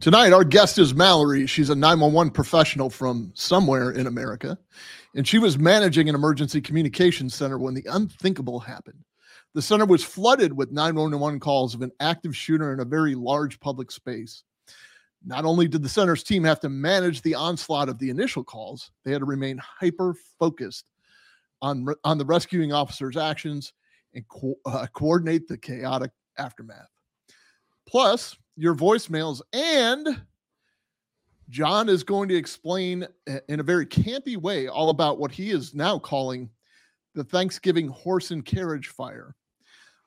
Tonight, our guest is Mallory. She's a 911 professional from somewhere in America, and she was managing an emergency communications center when the unthinkable happened. The center was flooded with 911 calls of an active shooter in a very large public space. Not only did the center's team have to manage the onslaught of the initial calls, they had to remain hyper focused on, on the rescuing officer's actions and co- uh, coordinate the chaotic aftermath. Plus, your voicemails and John is going to explain in a very campy way all about what he is now calling the Thanksgiving horse and carriage fire.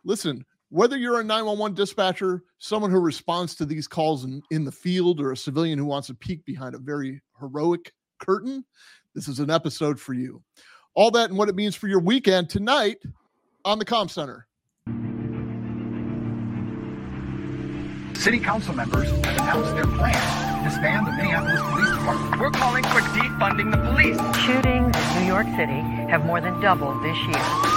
Listen, whether you're a 911 dispatcher, someone who responds to these calls in, in the field, or a civilian who wants to peek behind a very heroic curtain, this is an episode for you. All that and what it means for your weekend tonight on the Com Center. City council members have announced their plan to disband the Minneapolis Police Department. We're calling for defunding the police. Shootings in New York City have more than doubled this year.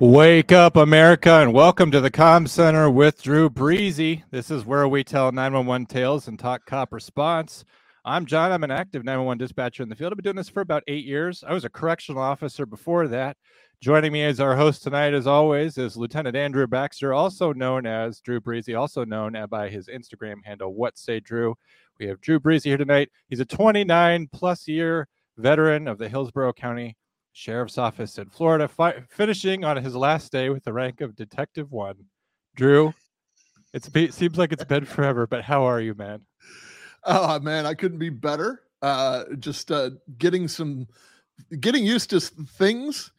Wake up, America, and welcome to the Com Center with Drew Breezy. This is where we tell 911 tales and talk cop response. I'm John. I'm an active 911 dispatcher in the field. I've been doing this for about eight years. I was a correctional officer before that. Joining me as our host tonight, as always, is Lieutenant Andrew Baxter, also known as Drew Breezy, also known by his Instagram handle, What Say Drew. We have Drew Breezy here tonight. He's a 29 plus year veteran of the Hillsborough County Sheriff's Office in Florida, fi- finishing on his last day with the rank of Detective One. Drew, it seems like it's been forever, but how are you, man? Oh man, I couldn't be better. Uh, just uh, getting some, getting used to things.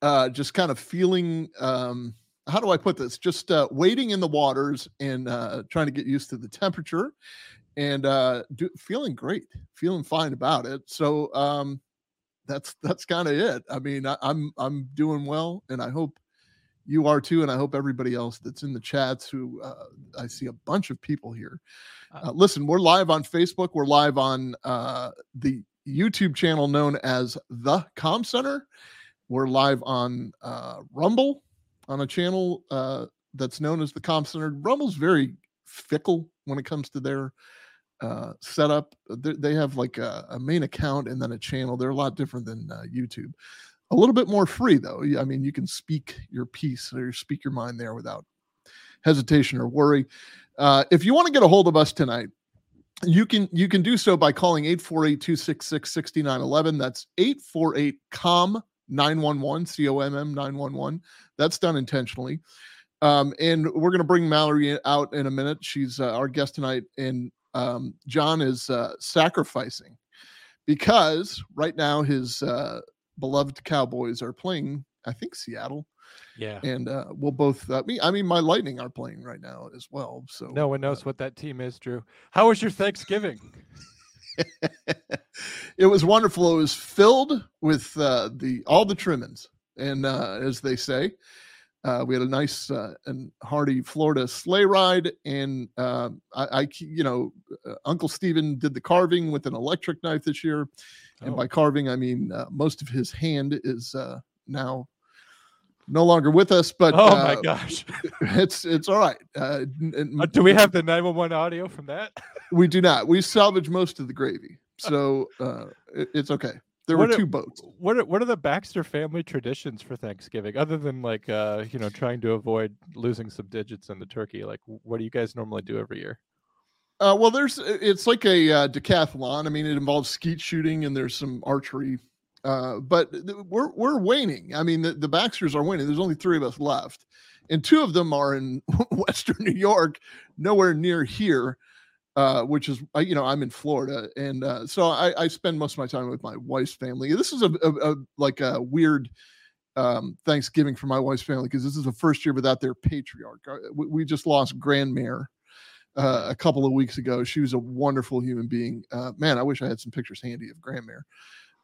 Uh, just kind of feeling. Um, how do I put this? Just uh, wading in the waters and uh, trying to get used to the temperature, and uh, do, feeling great, feeling fine about it. So um, that's that's kind of it. I mean, I, I'm I'm doing well, and I hope you are too, and I hope everybody else that's in the chats who uh, I see a bunch of people here. Uh, uh listen, we're live on Facebook. We're live on uh, the YouTube channel known as the Com Center. We're live on uh, Rumble on a channel uh, that's known as the Com Center. Rumble's very fickle when it comes to their uh, setup. They, they have like a, a, main account and then a channel. They're a lot different than uh, YouTube. A little bit more free though. I mean, you can speak your piece or speak your mind there without hesitation or worry. Uh, if you want to get a hold of us tonight, you can you can do so by calling 848-266-6911. That's 848 com 911 c-o-m-m 911 that's done intentionally um, and we're going to bring mallory out in a minute she's uh, our guest tonight and um, John is uh, sacrificing because right now his uh, beloved Cowboys are playing, I think Seattle. Yeah, and uh, we'll both. Uh, me, I mean, my Lightning are playing right now as well. So no one knows uh, what that team is, Drew. How was your Thanksgiving? it was wonderful. It was filled with uh, the all the trimmings, and uh, as they say, uh, we had a nice uh, and hearty Florida sleigh ride, and uh, I, I, you know, uh, Uncle Stephen did the carving with an electric knife this year, and oh. by carving I mean uh, most of his hand is uh, now no longer with us. But oh my gosh, it's it's all right. do we have the nine one one audio from that? we do not. We salvaged most of the gravy, so it, it's okay. There what were are, two boats. What are, what are the Baxter family traditions for Thanksgiving, other than like uh, you know trying to avoid losing some digits in the turkey? Like, what do you guys normally do every year? Uh, well, there's it's like a uh, decathlon. I mean, it involves skeet shooting and there's some archery, uh, but we're we're waning. I mean, the, the Baxters are winning. There's only three of us left, and two of them are in Western New York, nowhere near here uh, which is you know I'm in Florida, and uh, so I, I, spend most of my time with my wife's family. This is a, a, a like a weird um, Thanksgiving for my wife's family because this is the first year without their patriarch. Uh, we, just lost Grandmere uh, a couple of weeks ago. She was a wonderful human being. Uh, man, I wish I had some pictures handy of Grandmere.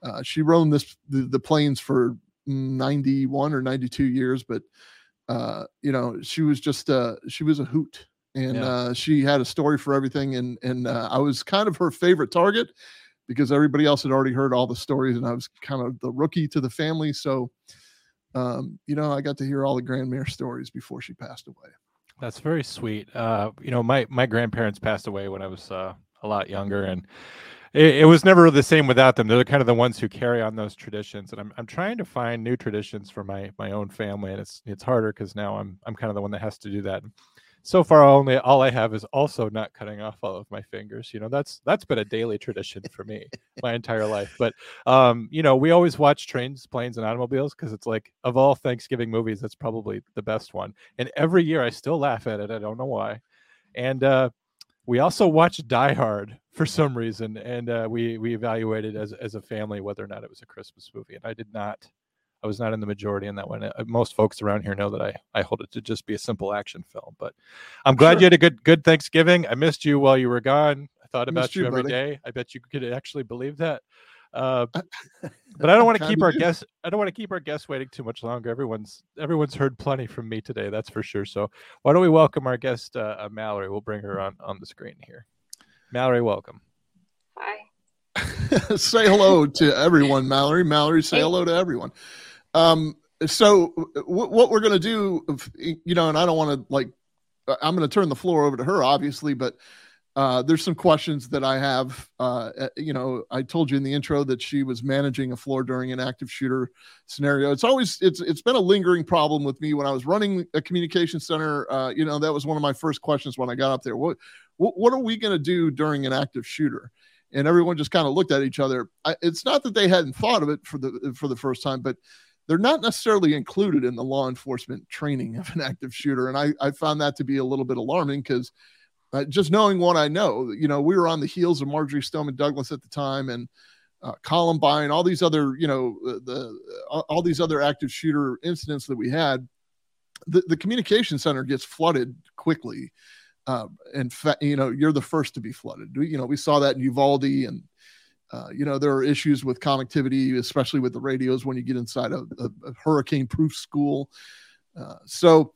Uh, she roamed this the, the plains for 91 or 92 years, but you know, she was just she was a hoot, and Yeah. uh, she had a story for everything, and and uh, I was kind of her favorite target because everybody else had already heard all the stories, and I was kind of the rookie to the family, so. Um, you know, I got to hear all the grandmere stories before she passed away. That's very sweet. Uh, you know, my my grandparents passed away when I was uh, a lot younger, and it, it was never the same without them. They're kind of the ones who carry on those traditions, and I'm I'm trying to find new traditions for my my own family, and it's it's harder because now I'm I'm kind of the one that has to do that. So far, only all I have is also not cutting off all of my fingers. You know, that's that's been a daily tradition for me my entire life. But um, you know, we always watch trains, planes, and automobiles because it's like of all Thanksgiving movies, that's probably the best one. And every year I still laugh at it. I don't know why. And uh, we also watch Die Hard for some reason, and uh, we we evaluated as as a family whether or not it was a Christmas movie. And I did not. I was not in the majority in that one. Uh, most folks around here know that I I hold it to just be a simple action film. But I'm glad Sure. you had a good good Thanksgiving. I missed you while you were gone. I thought about you you, every buddy. day. I bet you could actually believe that. Uh, but I don't want to keep our guests. I don't want to keep our guests waiting too much longer. Everyone's everyone's heard plenty from me today. That's for sure. So why don't we welcome our guest, uh, uh, Mallory? We'll bring her on on the screen here. Mallory, welcome. Hi. say hello to everyone, Mallory. Mallory, say Hey. hello to everyone. Um, so w- what we're going to do, you know, and I don't want to like, uh, I'm going to turn the floor over to her, obviously, but uh, there's some questions that I have. Uh, uh, you know, I told you in the intro that she was managing a floor during an active shooter scenario. It's always it's it's been a lingering problem with me when I was running a communication center. Uh, you know, that was one of my first questions when I got up there. What what, what are we going to do during an active shooter? and everyone just kind of looked at each other. I, it's not that they hadn't thought of it for the for the first time, but they're not necessarily included in the law enforcement training of an active shooter, and I I found that to be a little bit alarming because uh, just knowing what I know, you know, we were on the heels of Marjory Stoneman Douglas at the time, and uh, Columbine, all these other, you know, uh, the all, all these other active shooter incidents that we had. The, the communication center gets flooded quickly uh, in fact, you know, you're the first to be flooded. You know, we saw that in Uvalde, and uh, you know there are issues with connectivity, especially with the radios when you get inside a, a, a hurricane-proof school. Uh, so,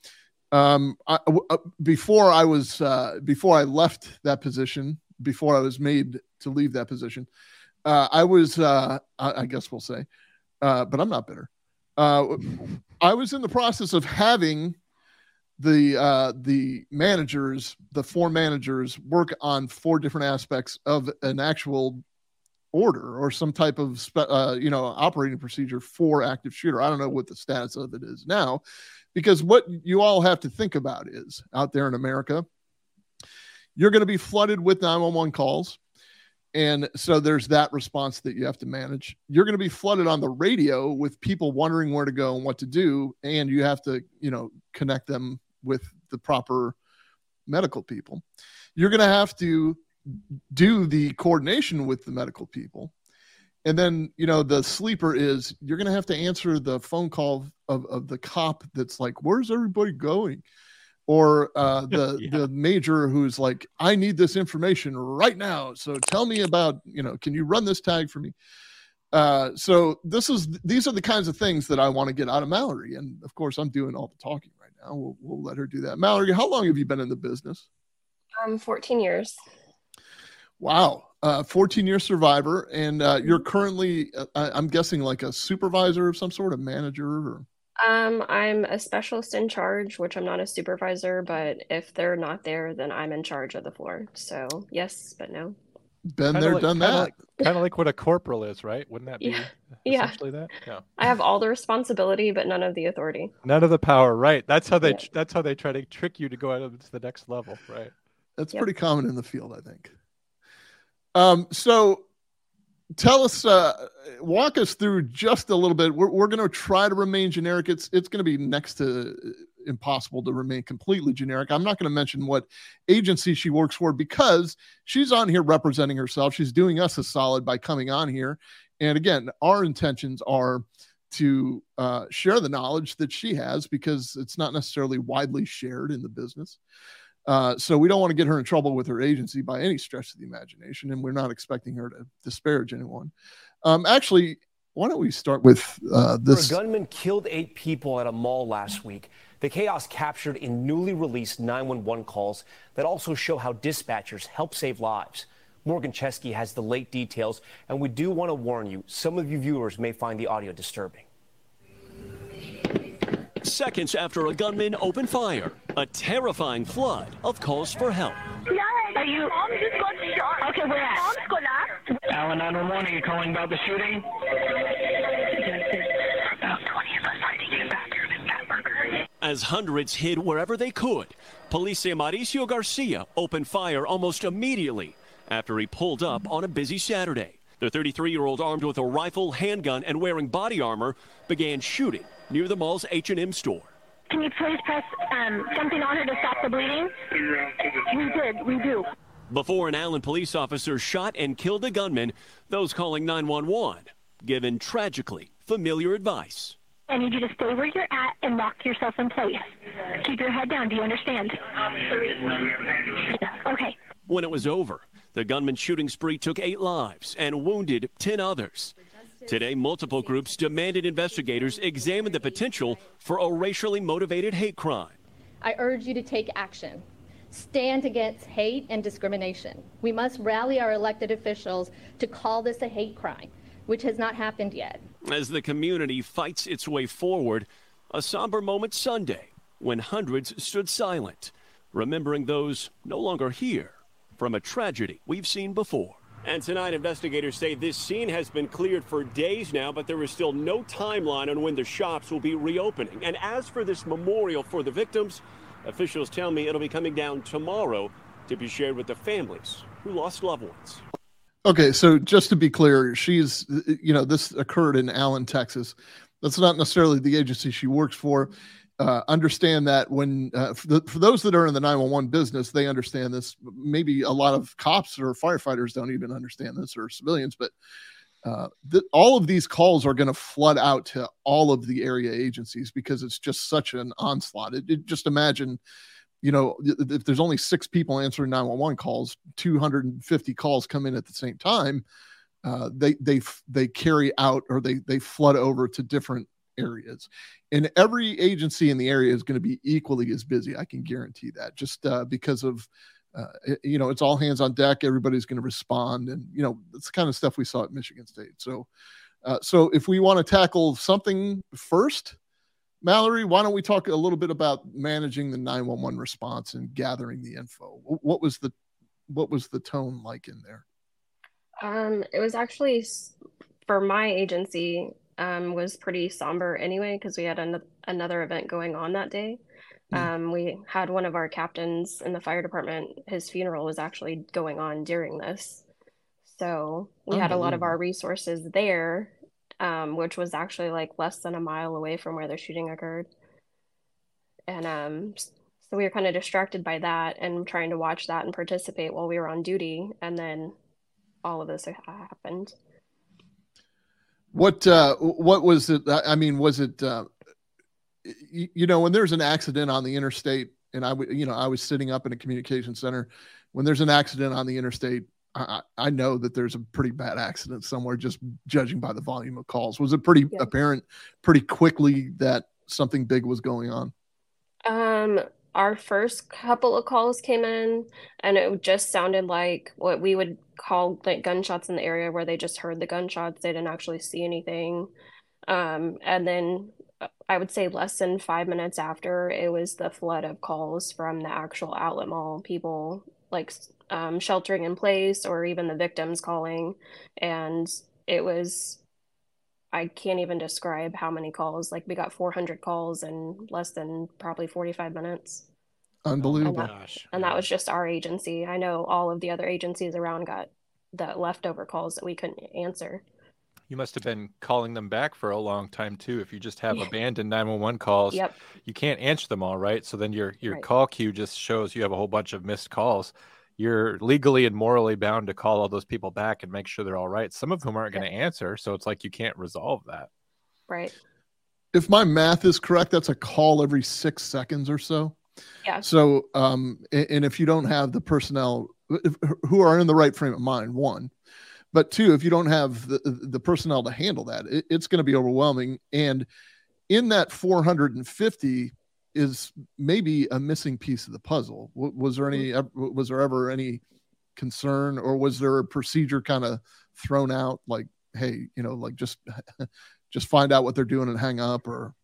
um, I, w- uh, before I was uh, before I left that position, before I was made to leave that position, uh, I was, I, I guess we'll say, but I'm not bitter. I was in the process of having the uh, the managers, the four managers, work on four different aspects of an actual order or some type of spe- uh, you know operating procedure for active shooter. I don't know what the status of it is now, because what you all have to think about is out there in America, you're going to be flooded with 911 calls. And so there's that response that you have to manage. You're going to be flooded on the radio with people wondering where to go and what to do. And you have to, you know, connect them with the proper medical people. You're going to have to do the coordination with the medical people. And then, you know, the sleeper is you're going to have to answer the phone call of, of the cop that's like, where's everybody going? Or uh, the Yeah. the major who's like, I need this information right now. So tell me about, you know, can you run this tag for me? Uh, so this is these are the kinds of things that I want to get out of Mallory, and of course, I'm doing all the talking right now. We'll, we'll let her do that. Mallory, how long have you been in the business? Um, 14 years. Wow, uh, 14 year survivor, and uh, you're currently, uh, I- I'm guessing, like a supervisor of some sort, a manager, or Um, I'm a specialist in charge, which I'm not a supervisor, but if they're not there, then I'm in charge of the floor. So yes, but no. been Kinda there, like- done kinda that. Like, kind of like what a corporal is, right? Wouldn't that be Yeah. Yeah. essentially that? Yeah. I have all the responsibility, but none of the authority. None of the power, right? That's how they. Yeah. That's how they try to trick you to go out to the next level, right? That's Yep. pretty common in the field, I think. Um, so tell us, uh, walk us through just a little bit. We're, we're going to try to remain generic. It's it's going to be next to impossible to remain completely generic. I'm not going to mention what agency she works for because she's on here representing herself. She's doing us a solid by coming on here. And again, our intentions are to uh, share the knowledge that she has because it's not necessarily widely shared in the business. Uh, so we don't want to get her in trouble with her agency by any stretch of the imagination, and we're not expecting her to disparage anyone. Um, actually, why don't we start with uh, this? A gunman killed eight people at a mall last week. The chaos captured in newly released 911 calls that also show how dispatchers help save lives. Morgan Chesky has the late details, and we do want to warn you some of you viewers may find the audio disturbing. Seconds after a gunman opened fire, a terrifying flood of calls for help. Are you? Mom just got shot. Okay, where at? Mom's got Allen 911, are you calling about the shooting? About 20 of us hiding in a bathroom in Fatburger. As hundreds hid wherever they could, police say Mauricio Garcia opened fire almost immediately after he pulled up on a busy Saturday. The 33 year old, armed with a rifle, handgun, and wearing body armor, began shooting near the mall's H&M store. Can you please press um, something on her to stop the bleeding? We did. We do. Before an Allen police officer shot and killed a gunman, those calling 911 given tragically familiar advice. I need you to stay where you're at and lock yourself in place. Keep your head down. Do you understand? Okay. When it was over, the gunman shooting spree took eight lives and wounded 10 others. Today, multiple groups demanded investigators examine the potential for a racially motivated hate crime. I urge you to take action. Stand against hate and discrimination. We must rally our elected officials to call this a hate crime, which has not happened yet. As the community fights its way forward, a somber moment Sunday when hundreds stood silent, remembering those no longer here from a tragedy we've seen before. And tonight, investigators say this scene has been cleared for days now, but there is still no timeline on when the shops will be reopening. And as for this memorial for the victims, officials tell me it'll be coming down tomorrow to be shared with the families who lost loved ones. Okay, so just to be clear, she's, you know, this occurred in Allen, Texas. That's not necessarily the agency she works for uh, understand that when uh, for, the, for, those that are in the 911 business they understand this. Maybe a lot of cops or firefighters don't even understand this or civilians but uh, all of these calls are going to flood out to all of the area agencies because it's just such an onslaught. It, it, just imagine you know if there's only six people answering 911 calls 250 calls come in at the same time uh, they they they carry out or they they flood over to different areas. And every agency in the area is going to be equally as busy. I can guarantee that just uh, because of, uh, you know, it's all hands on deck. Everybody's going to respond. And, you know, it's the kind of stuff we saw at Michigan State. So, uh, so if we want to tackle something first, Mallory, why don't we talk a little bit about managing the 911 response and gathering the info? What was the, what was the tone like in there? Um, it was actually for my agency um, was pretty somber anyway because we had an- another event going on that day. Mm. Um, we had one of our captains in the fire department. His funeral was actually going on during this, so we had a lot of our resources there, um, which was actually like less than a mile away from where the shooting occurred. And um, so we were kind of distracted by that and trying to watch that and participate while we were on duty, and then all of this happened. What uh, what was it? I mean, was it uh, you, you know when there's an accident on the interstate, and I would you know I was sitting up in a communication center when there's an accident on the interstate. I, I know that there's a pretty bad accident somewhere, just judging by the volume of calls. Was it pretty yeah. apparent pretty quickly that something big was going on? Um, our first couple of calls came in and it just sounded like what we would call like gunshots in the area where they just heard the gunshots. They didn't actually see anything. Um, and then uh, i would say less than five minutes after it was the flood of calls from the actual outlet mall people like um, sheltering in place or even the victims calling. And it was I can't even describe how many calls. Like we got 400 calls in less than probably 45 minutes. Unbelievable. And that, and that was just our agency. I know all of the other agencies around got the leftover calls that we couldn't answer. You must have been calling them back for a long time too. If you just have abandoned 911 calls, yep. you can't answer them all, right? So then your your right. call queue just shows you have a whole bunch of missed calls you're legally and morally bound to call all those people back and make sure they're all right. Some of whom aren't going to answer, so it's like you can't resolve that. Right. If my math is correct, that's a call every six seconds or so. Yeah. So, um, and if you don't have the personnel who are in the right frame of mind, one, but two, if you don't have the the personnel to handle that, it, it's going to be overwhelming. And in that 450 is maybe a missing piece of the puzzle. Was there any? Was there ever any concern, or was there a procedure kind of thrown out, like, hey, you know, like just just find out what they're doing and hang up, or?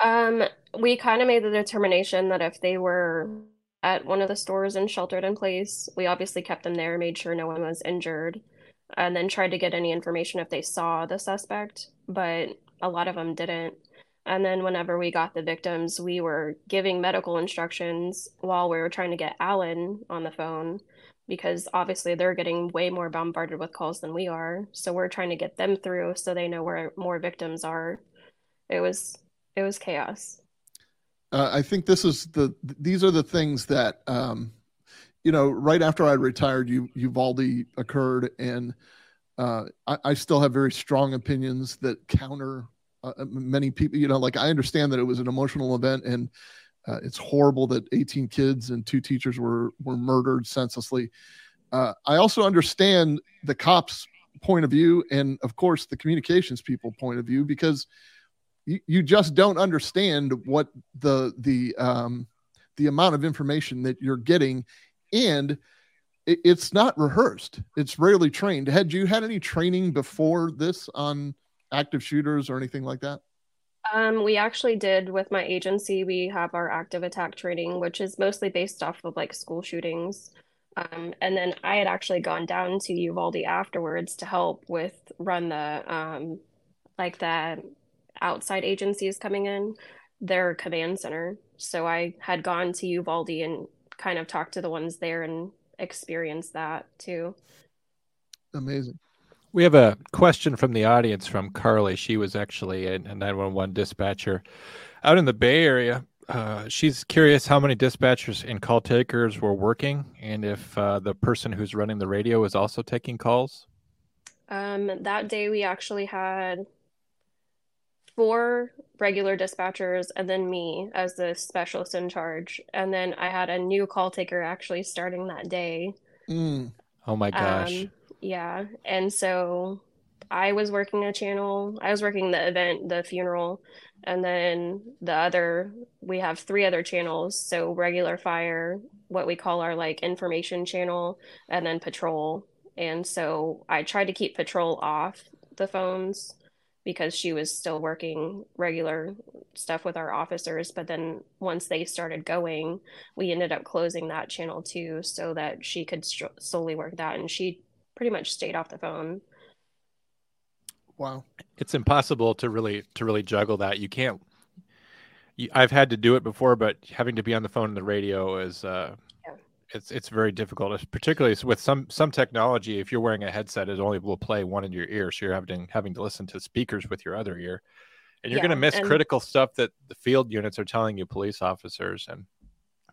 Um, we kind of made the determination that if they were at one of the stores and sheltered in place, we obviously kept them there, made sure no one was injured, and then tried to get any information if they saw the suspect. But a lot of them didn't. And then whenever we got the victims, we were giving medical instructions while we were trying to get Allen on the phone because obviously they're getting way more bombarded with calls than we are. So we're trying to get them through so they know where more victims are. It was it was chaos. Uh, I think this is the these are the things that um, you know. Right after I retired, you Uvalde occurred, and uh, I, I still have very strong opinions that counter uh, uh, many people. You know, like I understand that it was an emotional event, and uh, it's horrible that 18 kids and two teachers were were murdered senselessly. Uh, I also understand the cops' point of view, and of course the communications people' point of view, because you, you just don't understand what the the um, the amount of information that you're getting, and it, it's not rehearsed. It's rarely trained. Had you had any training before this on active shooters or anything like that? Um, we actually did with my agency. We have our active attack training, which is mostly based off of like school shootings. Um, and then I had actually gone down to Uvalde afterwards to help with run the um, like the outside agencies coming in, their command center. So I had gone to Uvalde and kind of talked to the ones there and experienced that too. Amazing. We have a question from the audience from Carly. She was actually a 911 dispatcher out in the Bay Area. Uh, she's curious how many dispatchers and call takers were working and if uh, the person who's running the radio is also taking calls. Um, that day we actually had four regular dispatchers and then me as the specialist in charge. And then I had a new call taker actually starting that day. Mm. Oh my gosh. Um, yeah. And so I was working a channel. I was working the event, the funeral, and then the other we have three other channels. So regular fire, what we call our like information channel, and then patrol. And so I tried to keep patrol off the phones because she was still working regular stuff with our officers. But then once they started going, we ended up closing that channel too so that she could st- solely work that. And she pretty much stayed off the phone. Wow. It's impossible to really to really juggle that. You can't you, I've had to do it before, but having to be on the phone and the radio is uh it's it's very difficult, particularly with some some technology. If you're wearing a headset, it only will play one in your ear, so you're having having to listen to speakers with your other ear, and you're Yeah, going to miss and- critical stuff that the field units are telling you, police officers, and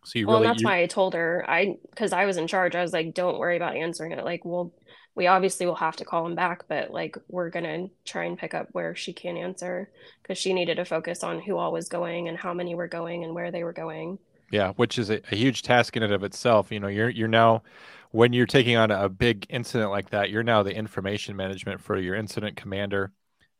so you well, really that's you- why I told her I because I was in charge. I was like, "Don't worry about answering it. Like, we'll we obviously will have to call him back, but like we're gonna try and pick up where she can answer because she needed to focus on who all was going and how many were going and where they were going." Yeah, which is a, a huge task in and of itself. You know, you're you're now when you're taking on a, a big incident like that, you're now the information management for your incident commander.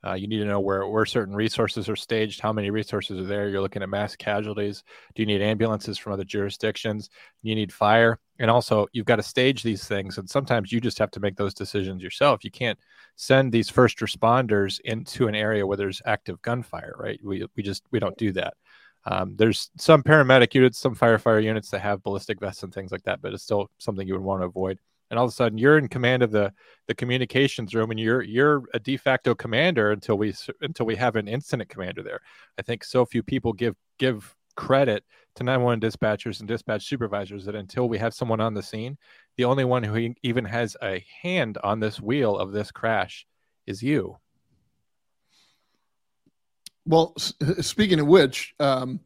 Uh, you need to know where where certain resources are staged, how many resources are there. You're looking at mass casualties. Do you need ambulances from other jurisdictions? You need fire, and also you've got to stage these things. And sometimes you just have to make those decisions yourself. You can't send these first responders into an area where there's active gunfire, right? We we just we don't do that. Um, there's some paramedic units, some firefighter units that have ballistic vests and things like that, but it's still something you would want to avoid. And all of a sudden, you're in command of the the communications room, and you're you're a de facto commander until we until we have an incident commander there. I think so few people give give credit to 911 dispatchers and dispatch supervisors that until we have someone on the scene, the only one who even has a hand on this wheel of this crash is you. Well, speaking of which, um,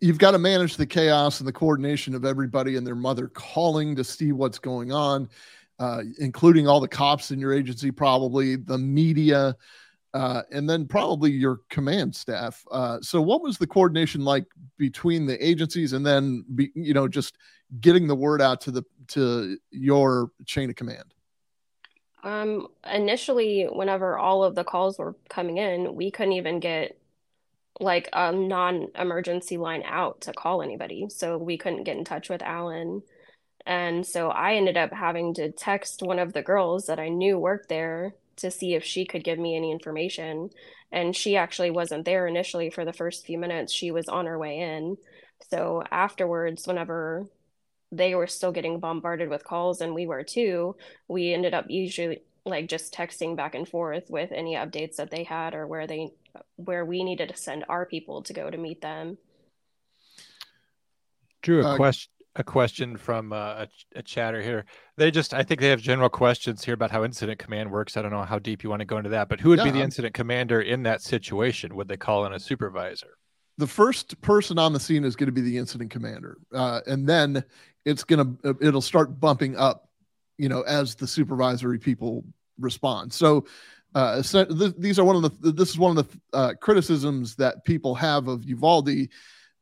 you've got to manage the chaos and the coordination of everybody and their mother calling to see what's going on, uh, including all the cops in your agency, probably the media, uh, and then probably your command staff. Uh, so, what was the coordination like between the agencies, and then be, you know just getting the word out to the to your chain of command? Um, initially, whenever all of the calls were coming in, we couldn't even get like a non-emergency line out to call anybody. So we couldn't get in touch with Allen. And so I ended up having to text one of the girls that I knew worked there to see if she could give me any information. And she actually wasn't there initially for the first few minutes. She was on her way in. So afterwards, whenever they were still getting bombarded with calls and we were too, we ended up usually like just texting back and forth with any updates that they had or where they where we needed to send our people to go to meet them. Drew, a Uh, question a question from uh, a, a chatter here. They just I think they have general questions here about how incident command works. I don't know how deep you want to go into that, but who would be the incident commander in that situation? Would they call in a supervisor? the first person on the scene is going to be the incident commander uh, and then it's going to it'll start bumping up you know as the supervisory people respond so uh, so th- these are one of the this is one of the uh, criticisms that people have of Uvalde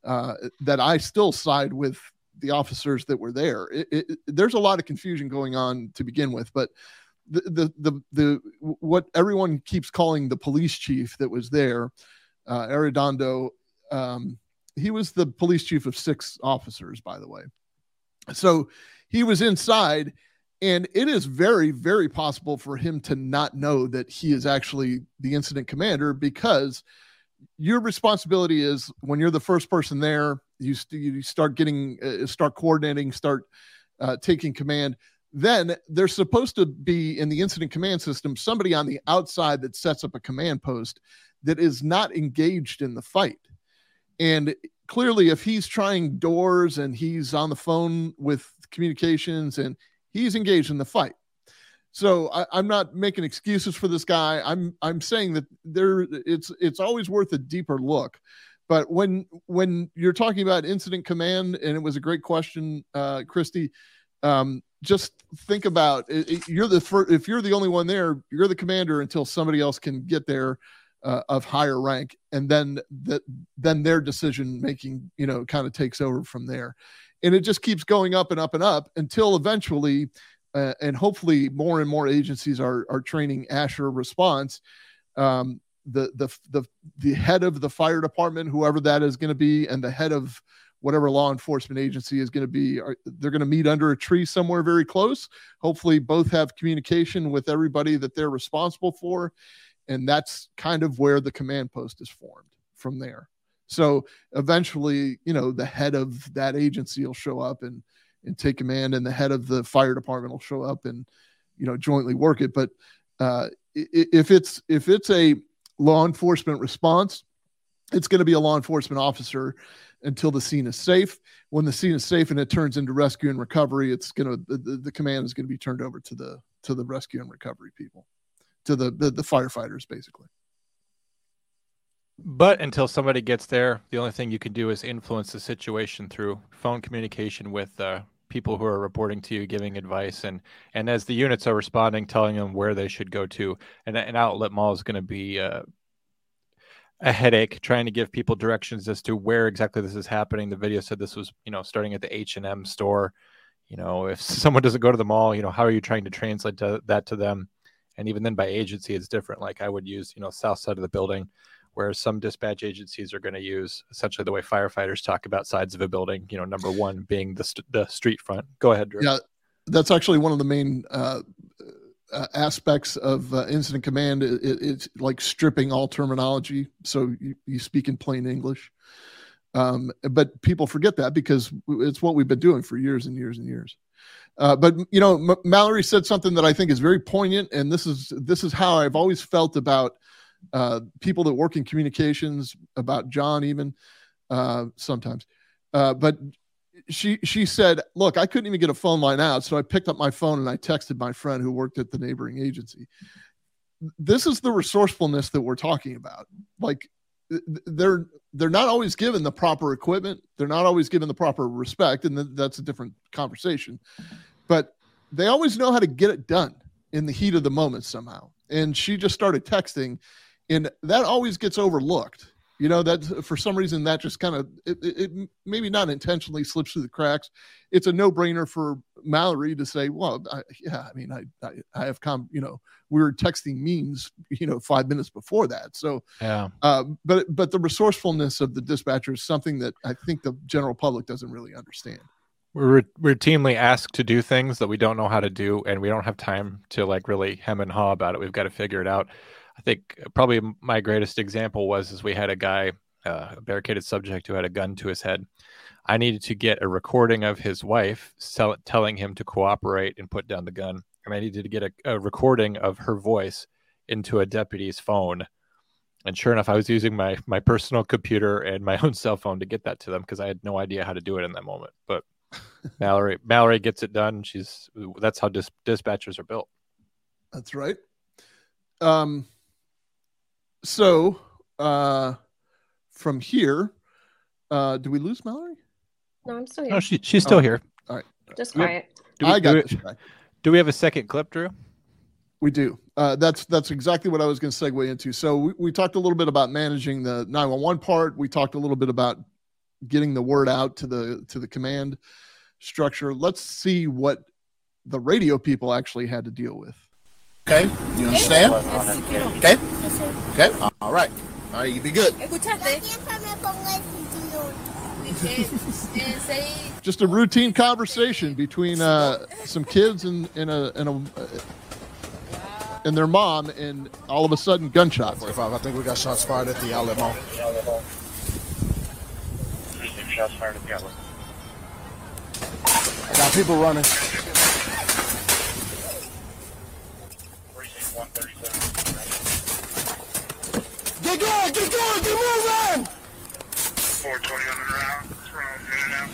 uh, that I still side with the officers that were there. It, it, there's a lot of confusion going on to begin with, but the, the the the what everyone keeps calling the police chief that was there, uh, Arredondo, um, he was the police chief of six officers, by the way. So he was inside, and it is very, very possible for him to not know that he is actually the incident commander because your responsibility is when you're the first person there, you, st- you start getting, uh, start coordinating, start uh, taking command. Then there's supposed to be in the incident command system somebody on the outside that sets up a command post that is not engaged in the fight. And clearly, if he's trying doors and he's on the phone with communications and he's engaged in the fight. So I, I'm not making excuses for this guy. I'm I'm saying that there it's it's always worth a deeper look. But when when you're talking about incident command, and it was a great question, uh, Christy. Um, just think about it, it- you're the if you're the only one there, you're the commander until somebody else can get there uh, of higher rank, and then that then their decision making, you know, kind of takes over from there, and it just keeps going up and up and up until eventually, uh, and hopefully more and more agencies are are training ASHER response. Um, the the the the head of the fire department, whoever that is going to be, and the head of whatever law enforcement agency is going to be are, they're going to meet under a tree somewhere very close hopefully both have communication with everybody that they're responsible for and that's kind of where the command post is formed from there so eventually you know the head of that agency will show up and and take command and the head of the fire department will show up and you know jointly work it but uh, if it's if it's a law enforcement response it's going to be a law enforcement officer until the scene is safe. When the scene is safe and it turns into rescue and recovery, it's going to the, the, the command is going to be turned over to the to the rescue and recovery people, to the the, the firefighters basically. But until somebody gets there, the only thing you can do is influence the situation through phone communication with uh, people who are reporting to you, giving advice, and and as the units are responding, telling them where they should go to. And an outlet mall is going to be uh, a headache trying to give people directions as to where exactly this is happening. The video said this was, you know, starting at the H and M store. You know, if someone doesn't go to the mall, you know, how are you trying to translate to, that to them? And even then, by agency, it's different. Like I would use, you know, south side of the building, whereas some dispatch agencies are going to use essentially the way firefighters talk about sides of a building. You know, number one being the st- the street front. Go ahead, Drew. Yeah, that's actually one of the main uh, uh, aspects of uh, incident command. It, it- it's like stripping all terminology, so you, you speak in plain English. Um, but people forget that because it's what we've been doing for years and years and years. Uh, but you know, M- Mallory said something that I think is very poignant, and this is this is how I've always felt about uh, people that work in communications, about John even uh, sometimes. Uh, but she she said, "Look, I couldn't even get a phone line out, so I picked up my phone and I texted my friend who worked at the neighboring agency." This is the resourcefulness that we're talking about. Like they're they're not always given the proper equipment, they're not always given the proper respect, and th- that's a different conversation. But they always know how to get it done in the heat of the moment somehow. And she just started texting, and that always gets overlooked You know that for some reason that just kind of it, it, it maybe not intentionally slips through the cracks. It's a no brainer for Mallory to say, "Well, I, yeah, I mean, I, I I have come, you know, we were texting memes, you know, five minutes before that." So Yeah. uh, but but the resourcefulness of the dispatcher is something that I think the general public doesn't really understand. We're routinely asked to do things that we don't know how to do, and we don't have time to like really hem and haw about it. We've got to figure it out. I think probably my greatest example was is we had a guy, uh, a barricaded subject who had a gun to his head. I needed to get a recording of his wife sell, telling him to cooperate and put down the gun, and I needed to get a, a recording of her voice into a deputy's phone. And sure enough, I was using my my personal computer and my own cell phone to get that to them because I had no idea how to do it in that moment. But Mallory Mallory gets it done. She's that's how dis- dispatchers are built. That's right. Um, so uh, from here, uh, do we lose Mallory? No, I'm still No, here. she she's still Oh, here. All right. Just Do we- quiet. Do we, I got do, we, do we have a second clip, Drew? We do. Uh, that's that's exactly what I was going to segue into. So we, we talked a little bit about managing the 911 part. We talked a little bit about getting the word out to the to the command structure. Let's see what the radio people actually had to deal with. Okay, you understand? Okay, okay, all right, all right, you be good. Just a routine conversation between uh, some kids and and a and a uh, and their mom, and all of a sudden gunshots. 45, I think we got shots fired at the outlet mall. Shots fired at the outlet. I got people running. Precinct 137. Get going, get going, get moving! 420 on the round. In and out.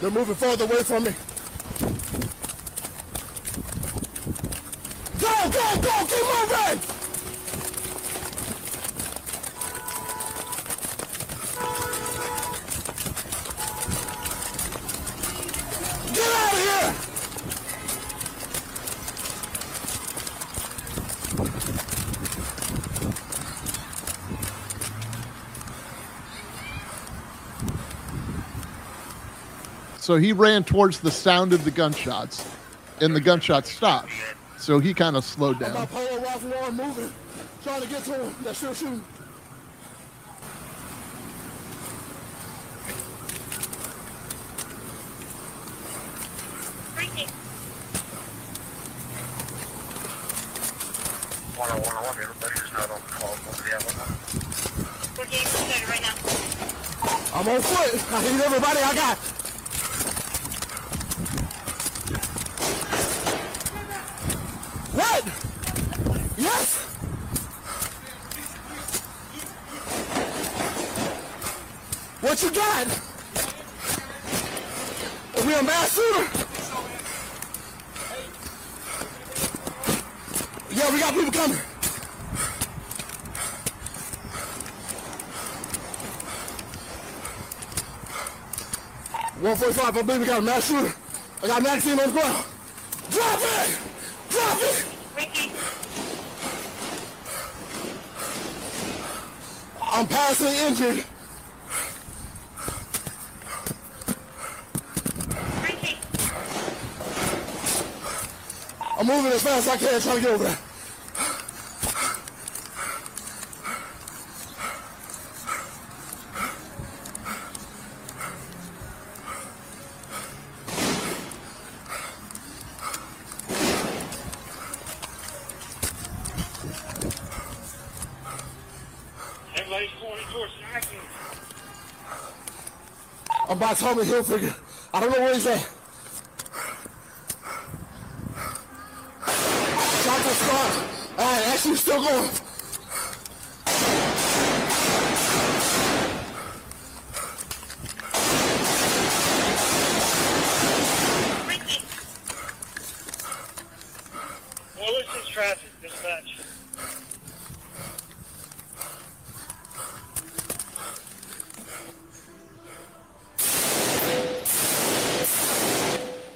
They're moving further away from me. Go, go, go, keep moving! Get out of here! So he ran towards the sound of the gunshots, and the gunshots stopped. So he kind of slowed I'm down. not Polo Ralph Lauren moving. Trying to get to him. They're still shooting. One on one on one. Everybody is not on the call. Over the outlet. I'm on foot. I need everybody I got. Yes. What you got? Are we a mass shooter? Yeah, we got people coming. One forty-five. I believe we got a mass shooter. I got a magazine on the ground. Drop it! Drop it! I'm passing injured. I'm moving as fast as I can, trying to get over there. Everybody's going towards Nike. I'm by Tommy Hilfiger. I don't know where he's at.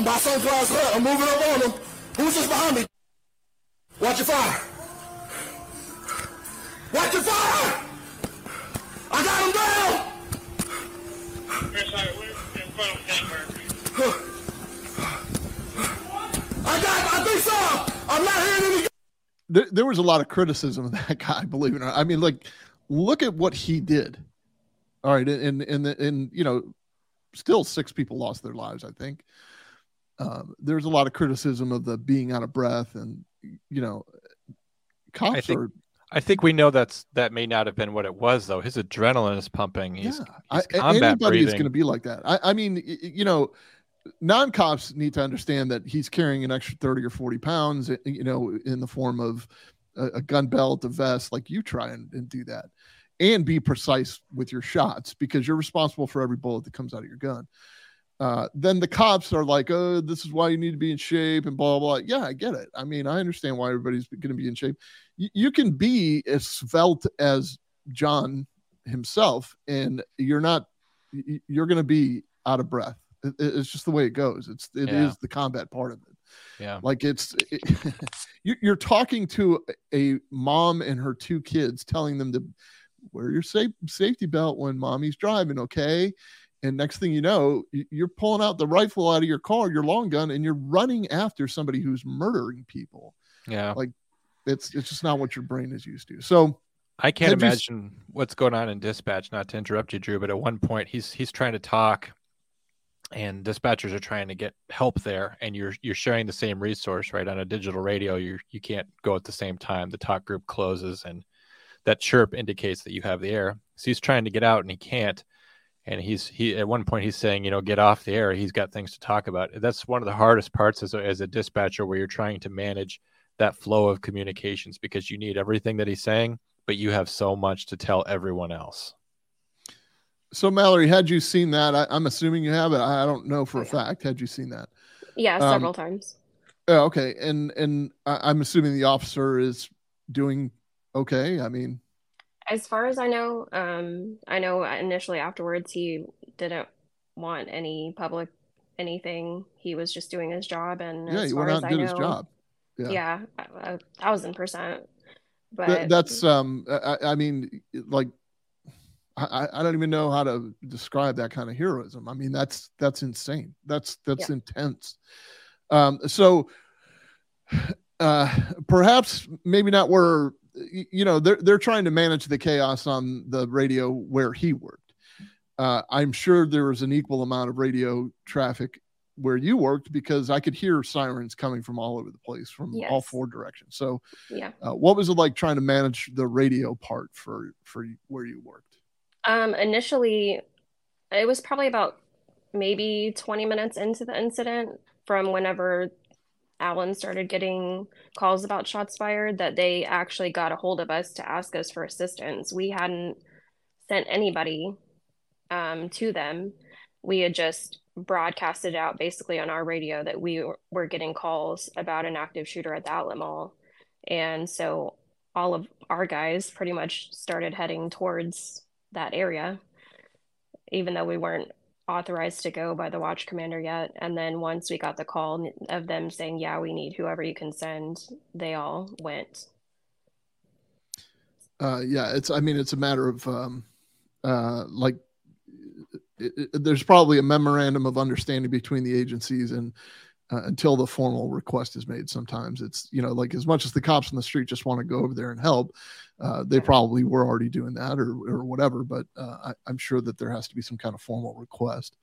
I'm by Sunglass Hut. I'm moving up on him. Who's just behind me? Watch your fire. Watch your fire! I got him down! I got, I think so! I'm not hearing any there, there was a lot of criticism of that guy, believe it or not. I mean, like, look at what he did. All right, and and and you know, still six people lost their lives. I think um, there's a lot of criticism of the being out of breath, and you know, cops I think, are. I think we know that's that may not have been what it was though. His adrenaline is pumping. He's, yeah, he's I, anybody is going to be like that. I, I mean, you know, non-cops need to understand that he's carrying an extra 30 or 40 pounds, you know, in the form of a, a gun belt, a vest, like you try and, and do that and be precise with your shots because you're responsible for every bullet that comes out of your gun. Uh, then the cops are like, oh, this is why you need to be in shape and blah, blah, blah. Yeah, I get it. I mean, I understand why everybody's going to be in shape. You, you can be as svelte as John himself, and you're not. You're going to be out of breath. It- it's just the way it goes. It's, it is Yeah. the combat part of it. Yeah. Like it's, it, you- you're talking to a mom and her two kids, telling them to wear your safe, safety belt when mommy's driving. Okay. And next thing you know, you're pulling out the rifle out of your car, your long gun, and you're running after somebody who's murdering people. Yeah. Like it's it's just not what your brain is used to. So I can't had you imagine what's going on in dispatch. Not to interrupt you, Drew, but at one point he's he's trying to talk, and dispatchers are trying to get help there, and you're you're sharing the same resource, right? On a digital radio, you you can't go at the same time. The talk group closes, and that chirp indicates that you have the air. So he's trying to get out, and he can't. And he's he at one point he's saying, you know, get off the air. He's got things to talk about. That's one of the hardest parts as a, as a dispatcher, where you're trying to manage that flow of communications because you need everything that he's saying, but you have so much to tell everyone else. so Mallory, had you seen that? I, I'm assuming you have it. I I don't know for a fact. Had you seen that? Yeah, Um, several times. Yeah, okay. And and I- I'm assuming the officer is doing okay. I mean, As far as I know, um, I know initially afterwards he didn't want any public anything. He was just doing his job, and yeah, he went out I and did know, his job. Yeah. yeah, a, a thousand percent. But That- that's um I, I- I mean like I, I- I don't even know how to describe that kind of heroism. I mean that's that's insane. That's that's Yeah. intense. Um so uh perhaps maybe not where you know they're they're trying to manage the chaos on the radio where he worked. Uh I'm sure there was an equal amount of radio traffic where you worked because I could hear sirens coming from all over the place from all four directions. So yeah. uh, what was it like trying to manage the radio part for for where you worked? Um, initially, it was probably about maybe 20 minutes into the incident from whenever Allen started getting calls about shots fired that they actually got a hold of us to ask us for assistance. We hadn't sent anybody um, to them. We had just broadcasted out basically on our radio that we were- were getting calls about an active shooter at the outlet mall. And so all of our guys pretty much started heading towards that area, even though we weren't authorized to go by the watch commander yet. And then once we got the call of them saying, yeah, we need whoever you can send, they all went. Uh, yeah, it's I mean it's a matter of um, uh, like it, it- there's probably a memorandum of understanding between the agencies and uh, until the formal request is made sometimes it's you know like as much as the cops on the street just want to go over there and help uh, they probably were already doing that or, or whatever but uh, I, i'm sure that there has to be some kind of formal request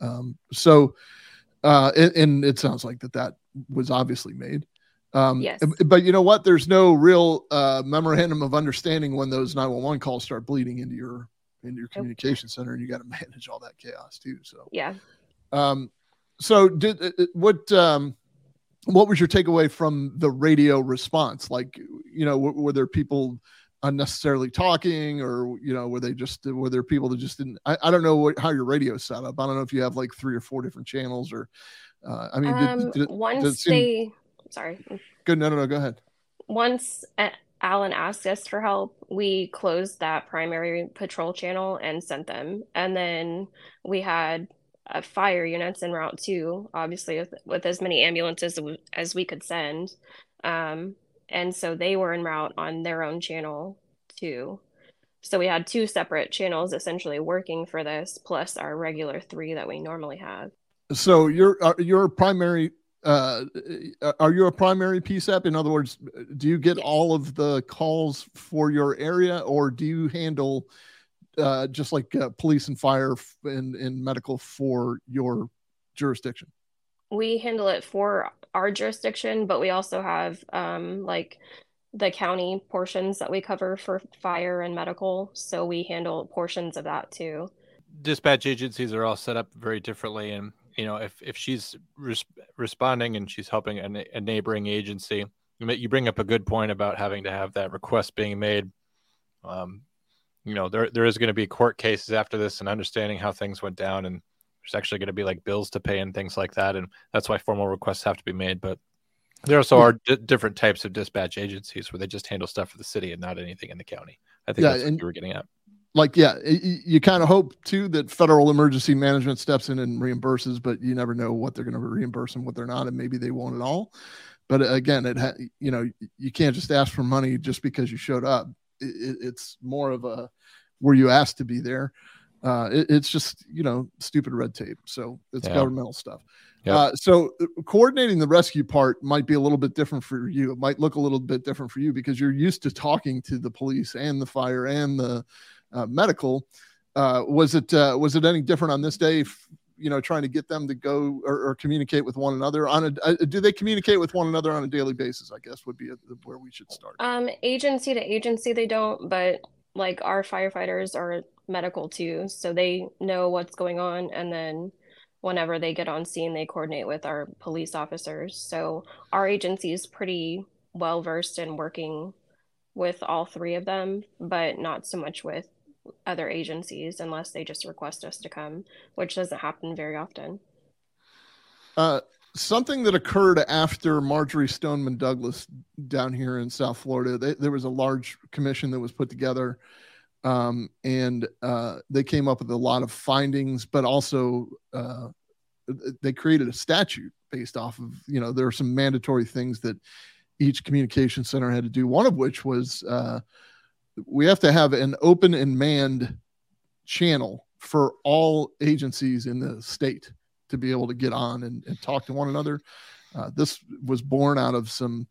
um, so uh, and, and it sounds like that that was obviously made. Um, Yes. But you know what? There's no real uh, memorandum of understanding when those 911 calls start bleeding into your into your communication center, and you got to manage all that chaos too. So Yeah. um, so did uh, uh, what? Um, what was your takeaway from the radio response? Like, you know, were, were there people unnecessarily talking, or you know, were they just were there people that just didn't? I, I don't know what, how your radio is set up. I don't know if you have like three or four different channels, or uh, I mean, did- Um, did, did it once seem- they, sorry, good. No, no, no. Go ahead. once uh, Allen asked us for help, we closed that primary patrol channel and sent them. And then we had uh, fire units en route too, obviously with, with as many ambulances as we- could send. Um, and so they were en route on their own channel too. So we had two separate channels essentially working for this, plus our regular three that we normally have. So you're uh, you're a primary. Uh, are you a primary PSAP? In other words, do you get all of the calls for your area, or do you handle uh, just like uh, police and fire and, and medical for your jurisdiction? we handle it for our jurisdiction, but we also have um, like the county portions that we cover for fire and medical. So we handle portions of that too. dispatch agencies are all set up very differently and you know if if she's res- responding and she's helping a, a neighboring agency you you bring up a good point about having to have that request being made um you know there there is going to be court cases after this and understanding how things went down and there's actually going to be like bills to pay and things like that and that's why formal requests have to be made but there also hmm. are di different types of dispatch agencies where they just handle stuff for the city and not anything in the county i think Yeah, that's and- what you were getting at Like, yeah, y- y- you kind of hope too that federal emergency management steps in and reimburses, but you never know what they're going to reimburse and what they're not, and maybe they won't at all. But uh, again, it ha- you know you can't just ask for money just because you showed up. It, it, it's more of a were you asked to be there. Uh, it, it's just you know stupid red tape. So it's Yeah. governmental stuff. Uh, so uh, coordinating the rescue part might be a little bit different for you. It might look a little bit different for you because you're used to talking to the police and the fire and the uh, medical. Uh, was it uh, was it any different on this day? F- you know, trying to get them to go or, or communicate with one another on a uh, do they communicate with one another on a daily basis? I guess would be a, where we should start. Um, agency to agency, they don't, but like our firefighters are medical too, so they know what's going on. And then whenever they get on scene, they coordinate with our police officers. So our agency is pretty well versed in working with all three of them, but not so much with other agencies unless they just request us to come, which doesn't happen very often. Uh, something that occurred after Marjory Stoneman Douglas down here in South Florida, they, there was a large commission that was put together, um, and uh, they came up with a lot of findings, but also uh, they created a statute based off of you know there are some mandatory things that each communication center had to do. One of which was uh, we have to have an open and manned channel for all agencies in the state to be able to get on and, and talk to one another. Uh, this was born out of some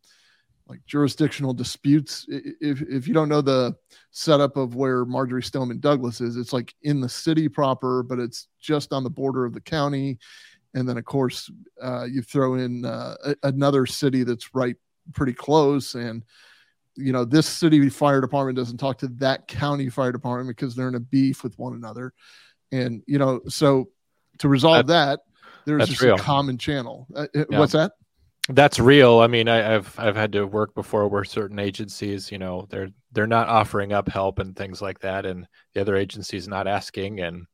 like jurisdictional disputes. If, if you don't know the setup of where Marjory Stoneman Douglas is, it's like in the city proper, but it's just on the border of the county. And then, of course, uh, you throw in uh, a- another city that's right pretty close. And, you know, this city fire department doesn't talk to that county fire department because they're in a beef with one another. And, you know, so to resolve that, there's just real. a common channel. Uh, Yeah. What's that? That's real. I mean, I, I've I've had to work before where certain agencies, you know, they're they're not offering up help and things like that, and the other agency's not asking, and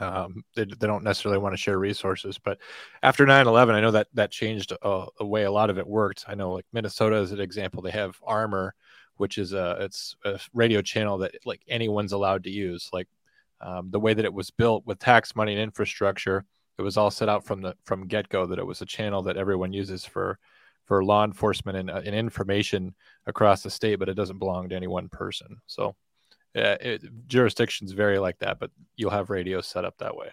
um, they, they don't necessarily want to share resources. But after 9-11, I know that that changed a, a way a lot of it worked. I know, like Minnesota as an example, they have ARMER, which is a it's a radio channel that like anyone's allowed to use. Like um, the way that it was built with tax money and infrastructure, it was all set out from the from get go that it was a channel that everyone uses for for law enforcement and, uh, and information across the state, but it doesn't belong to any one person. So uh, it, jurisdictions vary like that, but you'll have radios set up that way.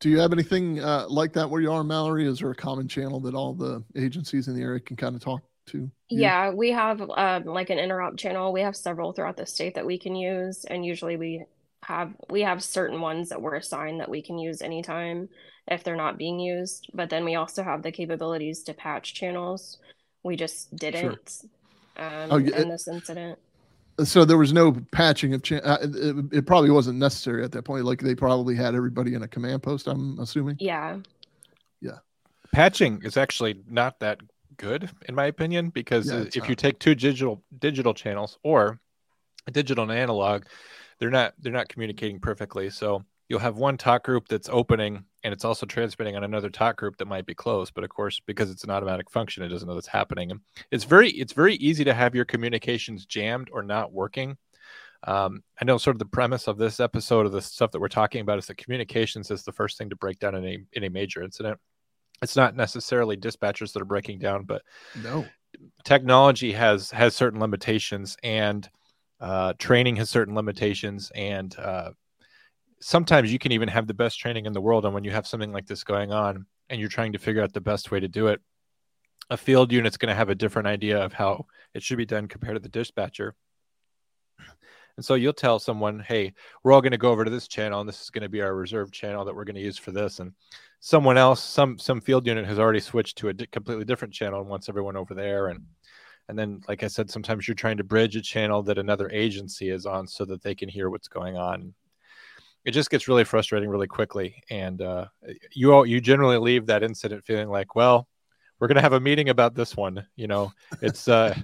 Do you have anything uh, like that where you are, Mallory? Is there a common channel that all the agencies in the area can kind of talk to? you? Yeah, we have um, like an interop channel. We have several throughout the state that we can use, and usually we have we have certain ones that we're assigned that we can use anytime if they're not being used. But then we also have the capabilities to patch channels. We just didn't um, Oh, yeah, in it- this incident. So there was no patching of. Cha- uh, it, it probably wasn't necessary at that point. Like they probably had everybody in a command post. I'm assuming. Yeah. Yeah. Patching is actually not that good in my opinion because Yeah, uh, it's if you take two digital digital channels or a digital and analog they're not they're not communicating perfectly so you'll have one talk group that's opening and it's also transmitting on another talk group that might be closed but of course because it's an automatic function it doesn't know that's happening and it's very it's very easy to have your communications jammed or not working um, I know sort of the premise of this episode of the stuff that we're talking about is that communications is the first thing to break down in a in a major incident. It's not necessarily dispatchers that are breaking down, but No. technology has has certain limitations, and uh, training has certain limitations, and uh, sometimes you can even have the best training in the world, and when you have something like this going on, and you're trying to figure out the best way to do it, a field unit's going to have a different idea of how it should be done compared to the dispatcher. And so you'll tell someone, hey, we're all going to go over to this channel, and this is going to be our reserve channel that we're going to use for this. And someone else, some some field unit has already switched to a di- completely different channel and wants everyone over there. And and then, like I said, sometimes you're trying to bridge a channel that another agency is on so that they can hear what's going on. It just gets really frustrating really quickly, and uh, you all you generally leave that incident feeling like, well, we're going to have a meeting about this one. You know, it's uh,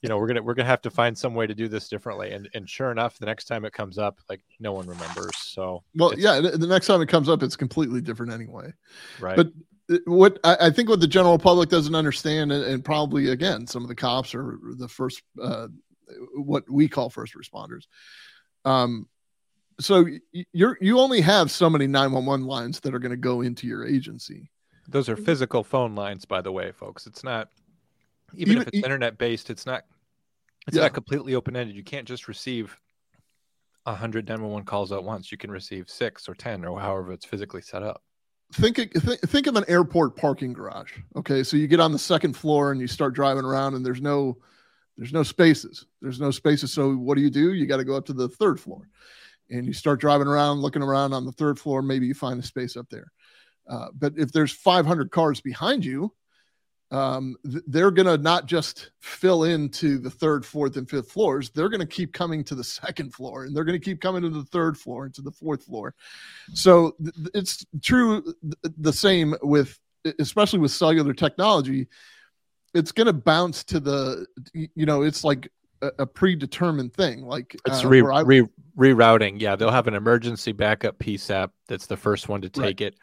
you know, we're gonna we're gonna have to find some way to do this differently. And and sure enough, the next time it comes up, like no one remembers. So Well, yeah. The, next time it comes up, it's completely different anyway. right. But uh, what I, I think what the general public doesn't understand, and, and probably again, some of the cops are the first, uh, what we call first responders. Um, so you're you only have so many 911 lines that are going to go into your agency. Those are physical phone lines, by the way, folks. It's not even, Even- if it's e- internet based. It's not. It's Yeah. not completely open ended. You can't just receive a hundred 911 calls at once. You can receive six or ten or however it's physically set up. think th- think of an airport parking garage. Okay, so you get on the second floor and you start driving around, and there's no there's no spaces. There's no spaces. So what do you do? You got to go up to the third floor, and you start driving around, looking around on the third floor. Maybe you find a space up there. Uh, but if there's 500 cars behind you, um, th- they're going to not just fill into the third, fourth, and fifth floors. They're going to keep coming to the second floor, and they're going to keep coming to the third floor and to the fourth floor. So th- it's true th- the same with, especially with cellular technology. It's going to bounce to the, you know, it's like a, a predetermined thing. Like It's uh, re, I- re, rerouting. Yeah, they'll have an emergency backup PSAP that's the first one to Right. take it.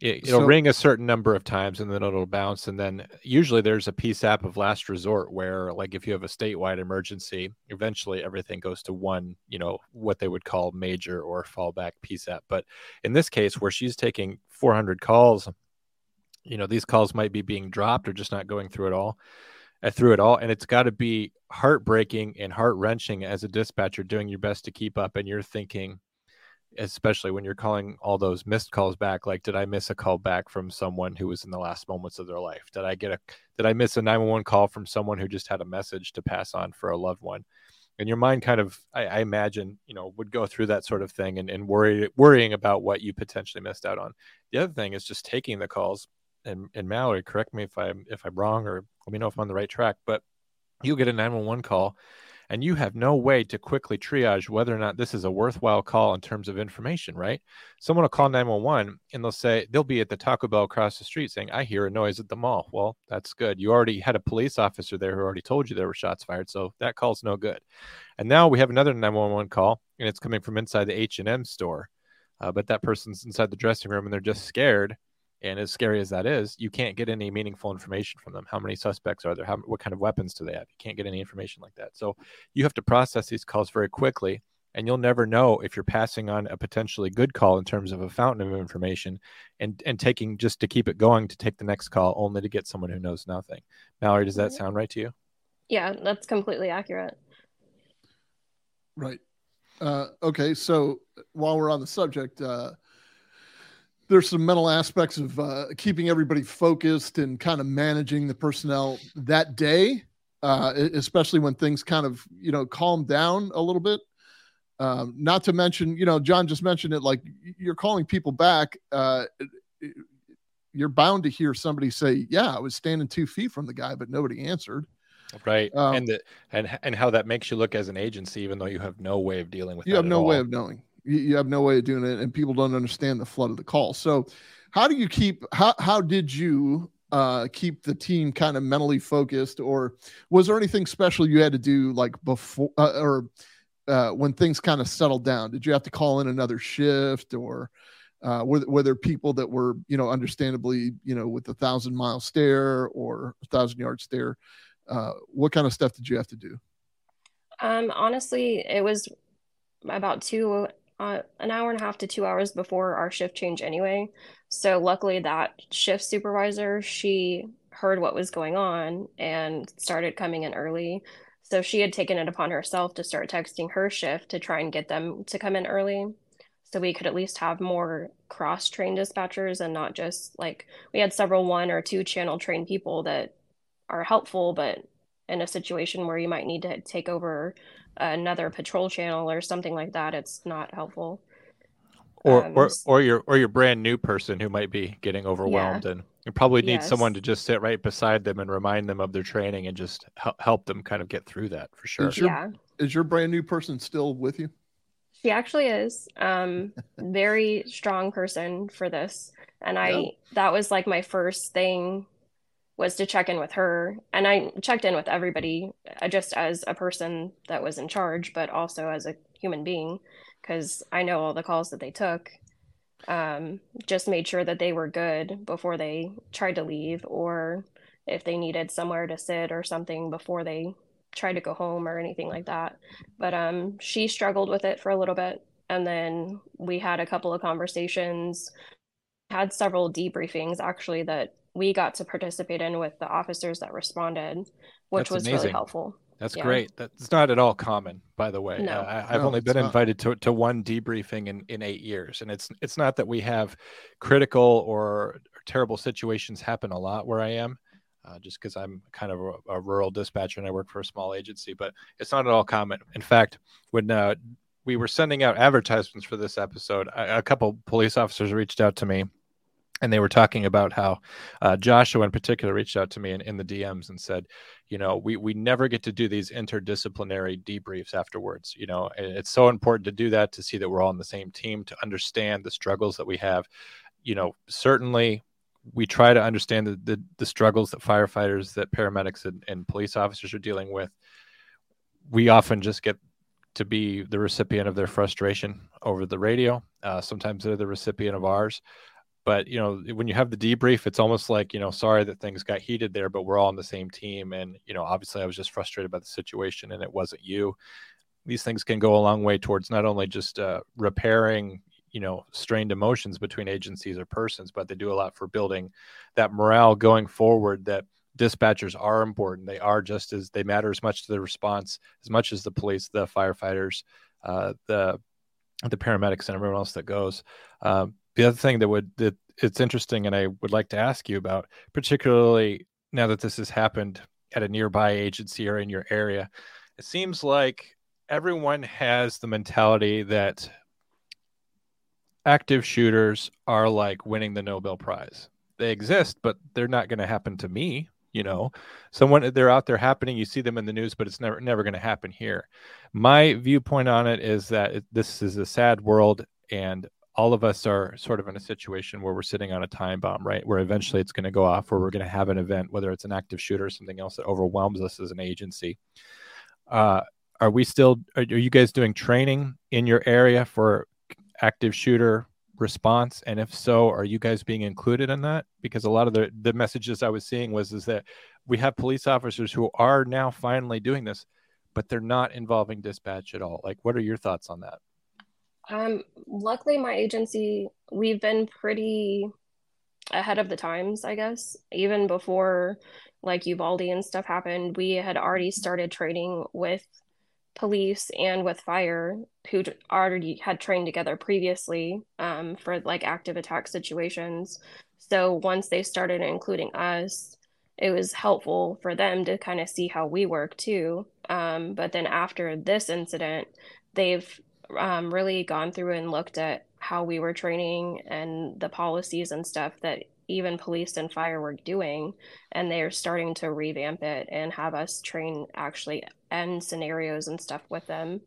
it it'll So- ring a certain number of times and then it'll bounce. And then usually there's a PSAP of last resort where, like, if you have a statewide emergency, eventually everything goes to one, you know, what they would call major or fallback PSAP. But in this case, where she's taking 400 calls, you know, these calls might be being dropped or just not going through at all Uh, through it all. And it's got to be heartbreaking and heart wrenching as a dispatcher doing your best to keep up. And you're thinking, especially when you're calling all those missed calls back, like, did I miss a call back from someone who was in the last moments of their life? Did I get a, did I miss a 911 call from someone who just had a message to pass on for a loved one? And your mind kind of, I, I imagine, you know, would go through that sort of thing and, and worry, worrying about what you potentially missed out on. The other thing is just taking the calls and, and Mallory, correct me if I'm if I'm wrong or let me know if I'm on the right track, but you get a 911 call and you have no way to quickly triage whether or not this is a worthwhile call in terms of information, right? Someone will call 911 and they'll say they'll be at the Taco Bell across the street saying, I hear a noise at the mall. Well, that's good. You already had a police officer there who already told you there were shots fired, so that call's no good. And now we have another 911 call and it's coming from inside the H&M store. Uh, but that person's inside the dressing room and they're just scared and as scary as that is, you can't get any meaningful information from them. How many suspects are there? How, what kind of weapons do they have? You can't get any information like that. So you have to process these calls very quickly, and you'll never know if you're passing on a potentially good call in terms of a fountain of information, and and taking just to keep it going to take the next call only to get someone who knows nothing. Mallory, does that sound right to you? Yeah, that's completely accurate. Right. Uh, okay. So while we're on the subject, uh, there's some mental aspects of uh, keeping everybody focused and kind of managing the personnel that day, uh, especially when things kind of you know calm down a little bit. Um, not to mention, you know, John just mentioned it. Like you're calling people back. Uh, you're bound to hear somebody say, "Yeah, I was standing two feet from the guy, but nobody answered." Right, Um, and the, and and how that makes you look as an agency, even though you have no way of dealing with. you have no all. way of knowing you, have no way of doing it and people don't understand the flood of the call. So how do you keep how, how did you uh, keep the team kind of mentally focused or was there anything special you had to do like before uh, or uh, when things kind of settled down? Did you have to call in another shift or uh, were, were there people that were you know understandably you know with a thousand mile stare or a thousand yard stare? Uh, what kind of stuff did you have to do? Um, honestly, it was about two, uh, an hour and a half to two hours before our shift change anyway. So luckily that shift supervisor, she heard what was going on and started coming in early. So she had taken it upon herself to start texting her shift to try and get them to come in early. So we could at least have more cross-trained dispatchers and not just like we had several one or two channel trained people that are helpful, but in a situation where you might need to take over another patrol channel or something like that, it's not helpful. or Um, or or your or your brand new person who might be getting overwhelmed and you probably need someone to just sit right beside them and remind them of their training and just help, help them kind of get through that for sure is your, Yeah. is your brand new person still with you She actually is um very strong person for this. And I Yeah. that was like my first thing was to check in with her. And I checked in with everybody uh, just as a person that was in charge, but also as a human being because I know all the calls that they took. Um, just made sure that they were good before they tried to leave or if they needed somewhere to sit or something before they tried to go home or anything like that. But um, she struggled with it for a little bit. And then we had a couple of conversations, had several debriefings actually that we got to participate in with the officers that responded, which That's was really helpful. That's Yeah. great. That's not at all common, by the way. No. Uh, I, I've No, only been not. invited to, to one debriefing in, in eight years, and it's it's not that we have critical or, terrible situations happen a lot where I am, uh, just because I'm kind of a, a rural dispatcher and I work for a small agency. But it's not at all common. In fact, when uh, we were sending out advertisements for this episode, a, a couple police officers reached out to me and they were talking about how uh, Joshua in particular reached out to me in, in the DMs and said, you know, we we never get to do these interdisciplinary debriefs afterwards. You know, it's so important to do that to see that we're all on the same team to understand the struggles that we have. You know, certainly we try to understand the the, the struggles that firefighters, that paramedics, and, and police officers are dealing with. We often just get to be the recipient of their frustration over the radio. Uh, sometimes they're the recipient of ours but you know when you have the debrief it's almost like you know sorry that things got heated there but we're all on the same team and you know obviously i was just frustrated by the situation and it wasn't you. These things can go a long way towards not only just uh, repairing you know strained emotions between agencies or persons but they do a lot for building that morale going forward that dispatchers are important. They are just as they matter as much to the response as much as the police the firefighters uh, the the paramedics and everyone else that goes. Um, the other thing that would that it's interesting and I would like to ask you about, particularly now that this has happened at a nearby agency or in your area, it seems like everyone has the mentality that active shooters are like winning the Nobel Prize. They exist, but they're not going to happen to me. You know, someone they're out there happening. You see them in the news, but it's never never going to happen here. My viewpoint on it is that it, this is a sad world, and all of us are sort of in a situation where we're sitting on a time bomb, right? Where eventually it's going to go off, where we're going to have an event, whether it's an active shooter or something else that overwhelms us as an agency. Uh, are we still? Are, are you guys doing training in your area for active shooter response? And if so, are you guys being included in that? Because a lot of the the messages I was seeing was is that we have police officers who are now finally doing this, but they're not involving dispatch at all. Like, what are your thoughts on that? Um, luckily, my agency, we've been pretty ahead of the times, I guess. Even before like Uvalde and stuff happened, we had already started training with police and with fire who already had trained together previously um, for like active attack situations. So once they started including us, it was helpful for them to kind of see how we work too. Um, but then after this incident, they've um, really gone through and looked at how we were training and the policies and stuff that even police and fire were doing and they're starting to revamp it and have us train actually end scenarios and stuff with them.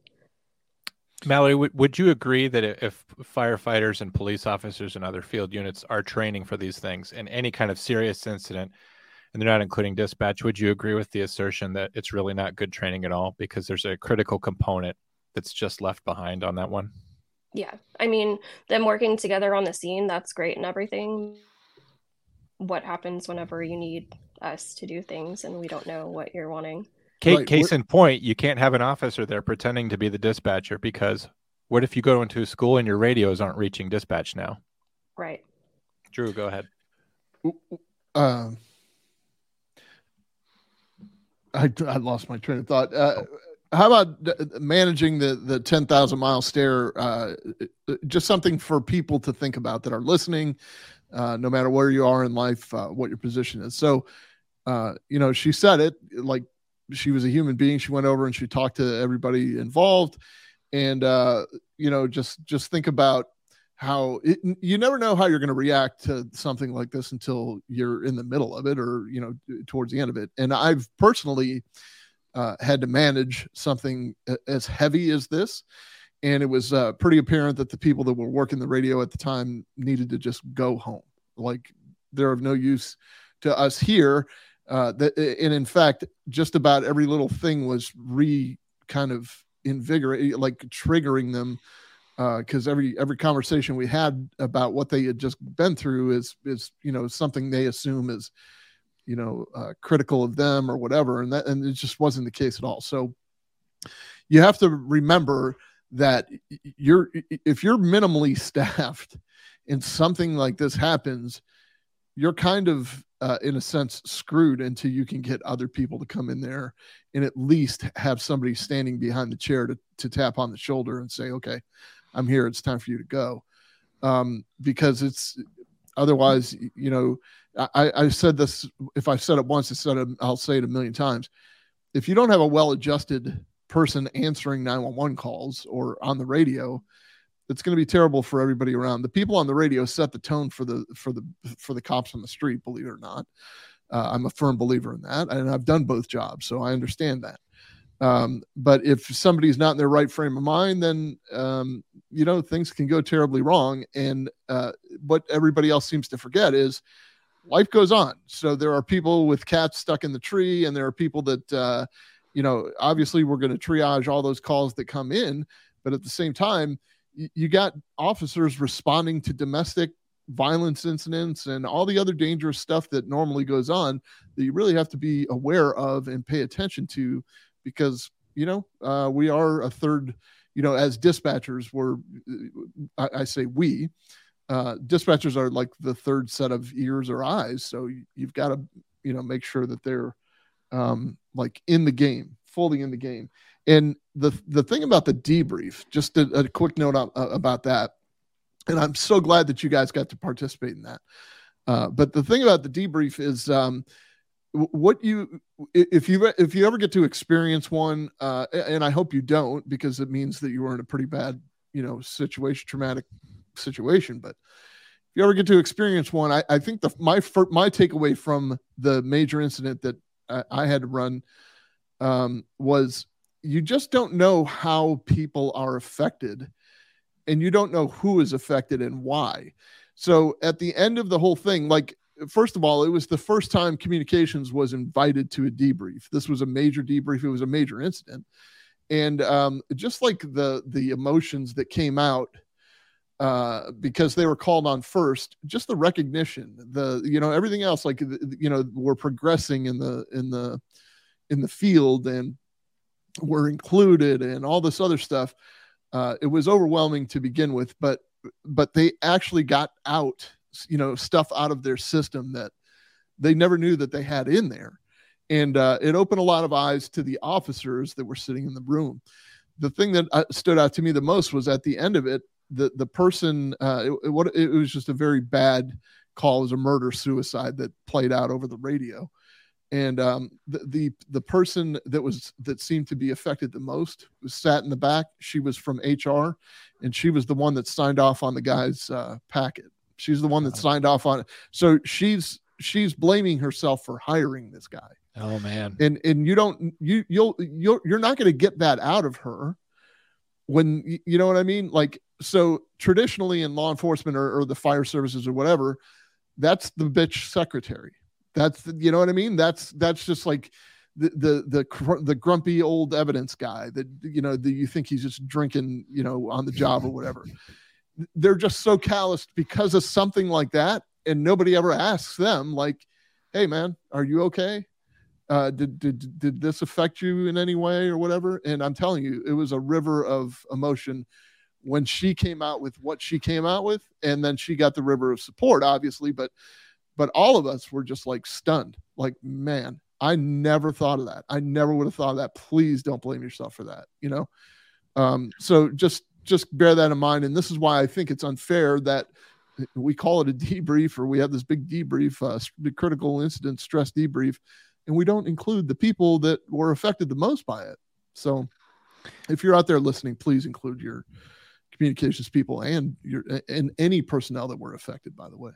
Mallory, would, would you agree that if firefighters and police officers and other field units are training for these things in any kind of serious incident, and they're not including dispatch, would you agree with the assertion that it's really not good training at all because there's a critical component that's just left behind on that one? Yeah. I mean, them working together on the scene, that's great and everything. What happens whenever you need us to do things and we don't know what you're wanting? Case, right. case in point, you can't have an officer there pretending to be the dispatcher because what if you go into a school and your radios aren't reaching dispatch now? Right. Drew, go ahead. Um, I, I lost my train of thought. Uh, how about managing the the 10,000 mile stare? Uh, just something for people to think about that are listening, uh, no matter where you are in life, uh, what your position is. So, uh, you know, she said it like she was a human being. She went over and she talked to everybody involved, and uh, you know, just just think about how it, you never know how you're going to react to something like this until you're in the middle of it or you know towards the end of it. And I've personally uh, had to manage something as heavy as this. And it was uh, pretty apparent that the people that were working the radio at the time needed to just go home. Like they're of no use to us here uh, that, and in fact, just about every little thing was re kind of invigorating, like triggering them, because uh, every every conversation we had about what they had just been through is is you know something they assume is you know uh, critical of them or whatever, and that and it just wasn't the case at all. So you have to remember that you're if you're minimally staffed and something like this happens you're kind of uh, in a sense screwed until you can get other people to come in there and at least have somebody standing behind the chair to, to tap on the shoulder and say okay i'm here it's time for you to go um, because it's otherwise you know I, I said this if I've said it once i said it i'll say it a million times if you don't have a well adjusted person answering 911 calls or on the radio it's going to be terrible for everybody around. The people on the radio set the tone for the for the for the cops on the street. Believe it or not, uh, I'm a firm believer in that, and I've done both jobs, so I understand that. Um, but if somebody's not in their right frame of mind, then um, you know things can go terribly wrong. And uh, what everybody else seems to forget is life goes on. So there are people with cats stuck in the tree, and there are people that uh, you know. Obviously, we're going to triage all those calls that come in, but at the same time you got officers responding to domestic violence incidents and all the other dangerous stuff that normally goes on that you really have to be aware of and pay attention to because you know uh, we are a third you know as dispatchers we're i, I say we uh, dispatchers are like the third set of ears or eyes so you've got to you know make sure that they're um, like in the game fully in the game and the the thing about the debrief, just a, a quick note uh, about that, and I'm so glad that you guys got to participate in that. Uh, but the thing about the debrief is um, what you if you if you ever get to experience one, uh, and I hope you don't because it means that you were in a pretty bad you know situation, traumatic situation. But if you ever get to experience one, I, I think the my my takeaway from the major incident that I, I had to run um, was you just don't know how people are affected and you don't know who is affected and why. So at the end of the whole thing, like first of all, it was the first time communications was invited to a debrief. This was a major debrief. It was a major incident, and um, just like the the emotions that came out uh, because they were called on first, just the recognition, the you know everything else, like you know we're progressing in the in the in the field and were included and all this other stuff. Uh, it was overwhelming to begin with, but but they actually got out, you know, stuff out of their system that they never knew that they had in there, and uh, it opened a lot of eyes to the officers that were sitting in the room. The thing that uh, stood out to me the most was at the end of it, the the person, uh, it, it, what it was just a very bad call, was a murder suicide that played out over the radio and um, the, the the person that was that seemed to be affected the most was sat in the back. She was from HR, and she was the one that signed off on the guy's uh, packet. She's the one that signed off on it. So she's she's blaming herself for hiring this guy. Oh man. And and you don't you you'll you'll you're not going to get that out of her when you know what I mean? Like so traditionally in law enforcement or, or the fire services or whatever, that's the bitch secretary. That's the, you know what I mean? That's that's just like the the the the grumpy old evidence guy that you know that you think he's just drinking you know on the job or whatever. They're just so calloused because of something like that, and nobody ever asks them like, "Hey man, are you okay? Uh, did did did this affect you in any way or whatever?" And I'm telling you, it was a river of emotion when she came out with what she came out with, and then she got the river of support, obviously, but but all of us were just like stunned like man i never thought of that i never would have thought of that please don't blame yourself for that you know um, so just just bear that in mind and this is why i think it's unfair that we call it a debrief or we have this big debrief uh, critical incident stress debrief and we don't include the people that were affected the most by it so if you're out there listening please include your communications people and your and any personnel that were affected by the way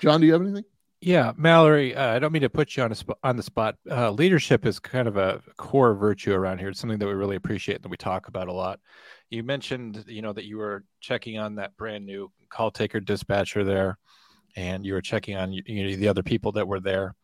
John, do you have anything? Yeah, Mallory, uh, I don't mean to put you on a sp- on the spot. Uh, leadership is kind of a core virtue around here. It's something that we really appreciate and that we talk about a lot. You mentioned, you know, that you were checking on that brand new call taker dispatcher there, and you were checking on you know, the other people that were there.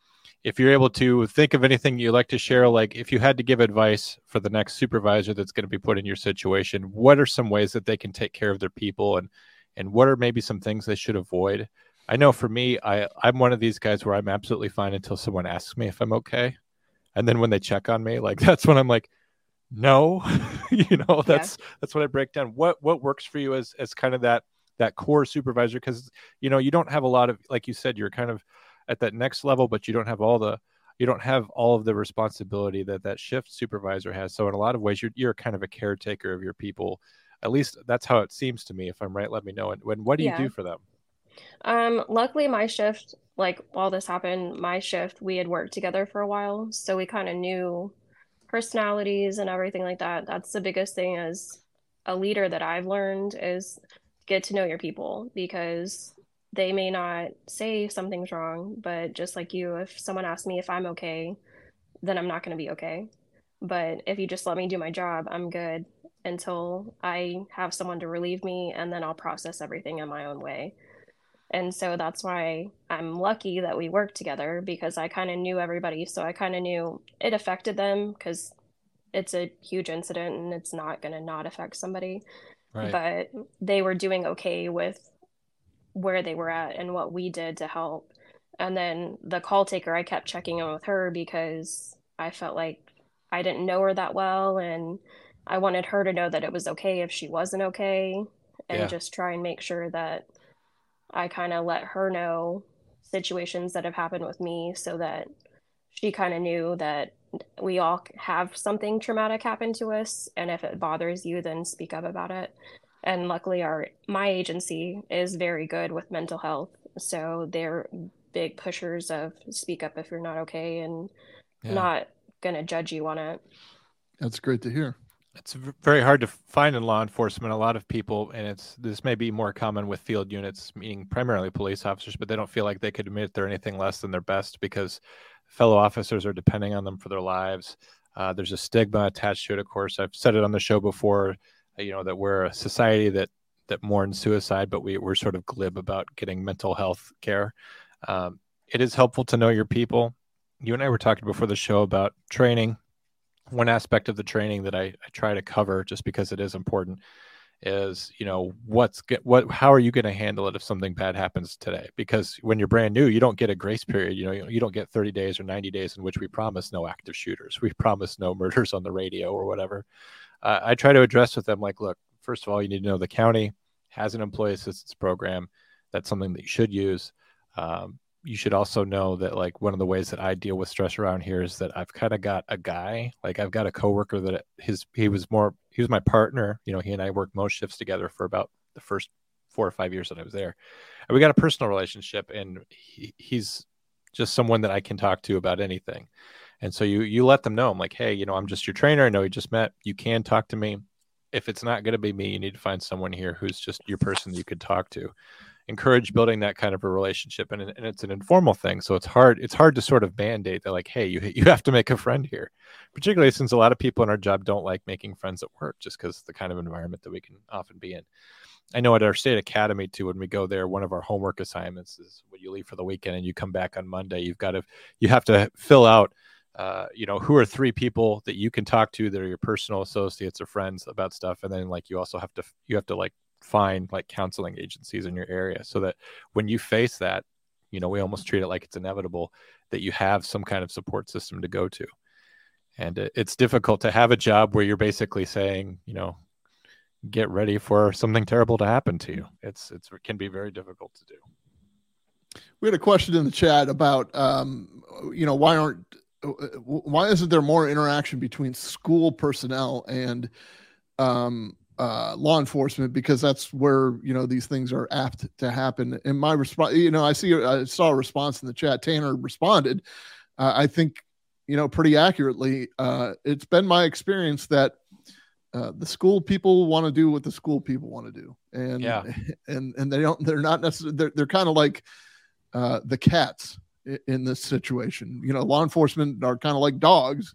If you're able to think of anything you'd like to share, like if you had to give advice for the next supervisor that's going to be put in your situation, what are some ways that they can take care of their people, and and what are maybe some things they should avoid? I know for me, I I'm one of these guys where I'm absolutely fine until someone asks me if I'm okay, and then when they check on me, like that's when I'm like, no, you know, that's yeah. that's what I break down. What what works for you as as kind of that that core supervisor because you know you don't have a lot of like you said you're kind of at that next level, but you don't have all the you don't have all of the responsibility that that shift supervisor has. So in a lot of ways, you're you're kind of a caretaker of your people. At least that's how it seems to me. If I'm right, let me know. And when what do yeah. you do for them? Um, luckily my shift, like while this happened, my shift, we had worked together for a while, so we kind of knew personalities and everything like that. That's the biggest thing as a leader that I've learned is get to know your people because they may not say something's wrong, but just like you, if someone asks me if I'm okay, then I'm not going to be okay. But if you just let me do my job, I'm good until I have someone to relieve me and then I'll process everything in my own way. And so that's why I'm lucky that we worked together because I kind of knew everybody. So I kind of knew it affected them because it's a huge incident and it's not going to not affect somebody. Right. But they were doing okay with where they were at and what we did to help. And then the call taker, I kept checking in with her because I felt like I didn't know her that well. And I wanted her to know that it was okay if she wasn't okay and yeah. just try and make sure that I kind of let her know situations that have happened with me so that she kind of knew that we all have something traumatic happen to us and if it bothers you then speak up about it. And luckily our my agency is very good with mental health so they're big pushers of speak up if you're not okay and yeah. not going to judge you on it. That's great to hear it's very hard to find in law enforcement. A lot of people, and it's this may be more common with field units, meaning primarily police officers, but they don't feel like they could admit they're anything less than their best because fellow officers are depending on them for their lives. Uh, there's a stigma attached to it. Of course, I've said it on the show before. Uh, you know that we're a society that that mourns suicide, but we we're sort of glib about getting mental health care. Um, it is helpful to know your people. You and I were talking before the show about training one aspect of the training that I, I try to cover just because it is important is you know what's get what how are you going to handle it if something bad happens today? Because when you're brand new you don't get a grace period you know you, you don't get 30 days or 90 days in which we promise no active shooters we promise no murders on the radio or whatever. Uh, i try to address with them like look first of all you need to know the county has an employee assistance program. That's something that you should use. Um, you should also know that like one of the ways that I deal with stress around here is that I've kind of got a guy, like I've got a coworker that his he was more he was my partner. You know, he and I worked most shifts together for about the first four or five years that I was there, and we got a personal relationship. And he, he's just someone that I can talk to about anything. And so you you let them know I'm like, hey, you know, I'm just your trainer. I know you just met. You can talk to me. If it's not going to be me, you need to find someone here who's just your person you could talk to. Encourage building that kind of a relationship, and, and it's an informal thing, so it's hard. It's hard to sort of mandate that, like, hey, you you have to make a friend here, particularly since a lot of people in our job don't like making friends at work, just because the kind of environment that we can often be in. I know at our state academy too, when we go there, one of our homework assignments is when you leave for the weekend and you come back on Monday, you've got to you have to fill out uh, you know, who are three people that you can talk to that are your personal associates or friends about stuff, and then like you also have to you have to like find like counseling agencies in your area so that when you face that, you know, we almost treat it like it's inevitable that you have some kind of support system to go to. And it's difficult to have a job where you're basically saying, you know, get ready for something terrible to happen to you. It's it's it can be very difficult to do. We had a question in the chat about, um, you know, why aren't why isn't there more interaction between school personnel and um, uh, law enforcement because that's where you know these things are apt to happen. And my response, you know, I see I saw a response in the chat. Tanner responded, uh, I think, you know, pretty accurately. Uh, it's been my experience that uh, the school people want to do what the school people want to do, and yeah, and and they don't. They're not necessarily. They're they're kind of like uh, the cats in this situation. You know, law enforcement are kind of like dogs,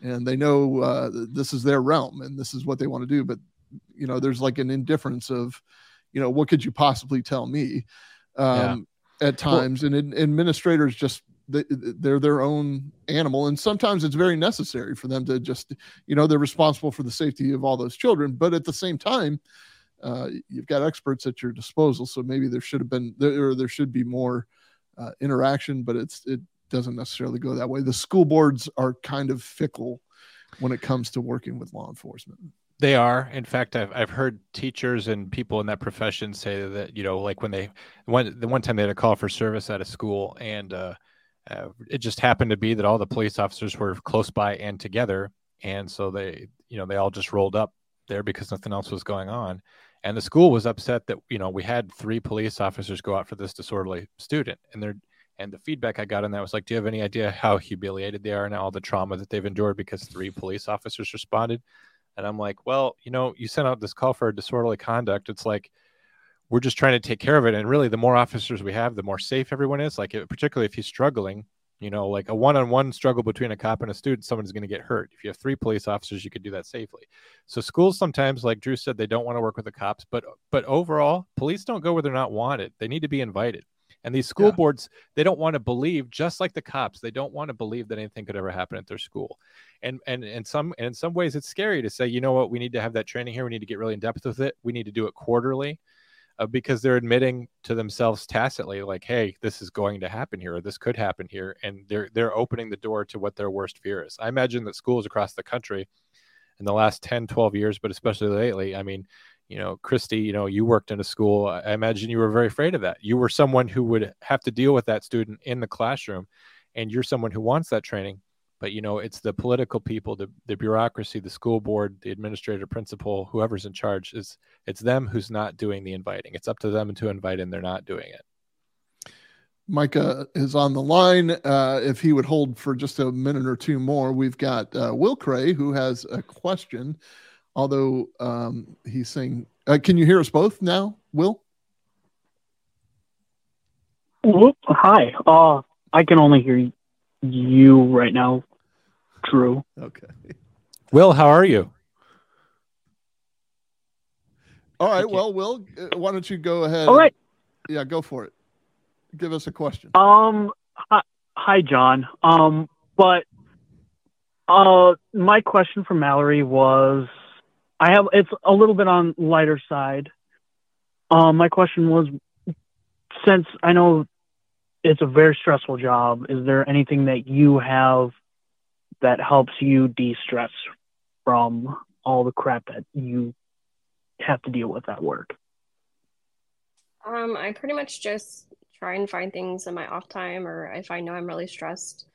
and they know uh, this is their realm and this is what they want to do. But you know, there's like an indifference of, you know, what could you possibly tell me? Um, yeah. At times, well, and administrators just they, they're their own animal, and sometimes it's very necessary for them to just, you know, they're responsible for the safety of all those children. But at the same time, uh, you've got experts at your disposal, so maybe there should have been there, or there should be more uh, interaction, but it's it doesn't necessarily go that way. The school boards are kind of fickle when it comes to working with law enforcement. They are. In fact, I've I've heard teachers and people in that profession say that you know, like when they one the one time they had a call for service at a school, and uh, uh, it just happened to be that all the police officers were close by and together, and so they you know they all just rolled up there because nothing else was going on. And the school was upset that you know we had three police officers go out for this disorderly student. And they're and the feedback i got on that was like do you have any idea how humiliated they are and all the trauma that they've endured because three police officers responded and i'm like well you know you sent out this call for disorderly conduct it's like we're just trying to take care of it and really the more officers we have the more safe everyone is like particularly if he's struggling you know, like a one-on-one struggle between a cop and a student, someone's going to get hurt. If you have three police officers, you could do that safely. So schools sometimes, like Drew said, they don't want to work with the cops, but but overall, police don't go where they're not wanted. They need to be invited. And these school yeah. boards, they don't want to believe, just like the cops, they don't want to believe that anything could ever happen at their school. And and and some and in some ways, it's scary to say, you know what, we need to have that training here. We need to get really in depth with it. We need to do it quarterly uh, because they're admitting to themselves tacitly like hey this is going to happen here or this could happen here and they're they're opening the door to what their worst fear is i imagine that schools across the country in the last 10 12 years but especially lately i mean you know christy you know you worked in a school i imagine you were very afraid of that. You were someone who would have to deal with that student in the classroom and you're someone who wants that training but you know it's the political people the, the bureaucracy the school board the administrator principal whoever's in charge is it's them who's not doing the inviting. It's up to them to invite and they're not doing it. Micah is on the line. Uh, if he would hold for just a minute or two more we've got uh, will cray who has a question although um, he's saying uh, can you hear us both now will hi uh, i can only hear you right now Drew. Okay. Will, how are you? All right. Well, Will, uh, why don't you go ahead? All right. And, yeah, go for it. Give us a question. Um. Hi, hi John. Um. But uh, my question for Mallory was, I have it's a little bit on lighter side. Um, my question was, since I know it's a very stressful job, is there anything that you have that helps you de-stress from all the crap that you have to deal with at work? Um, I pretty much just try and find things in my off time, or if I know I'm really stressed,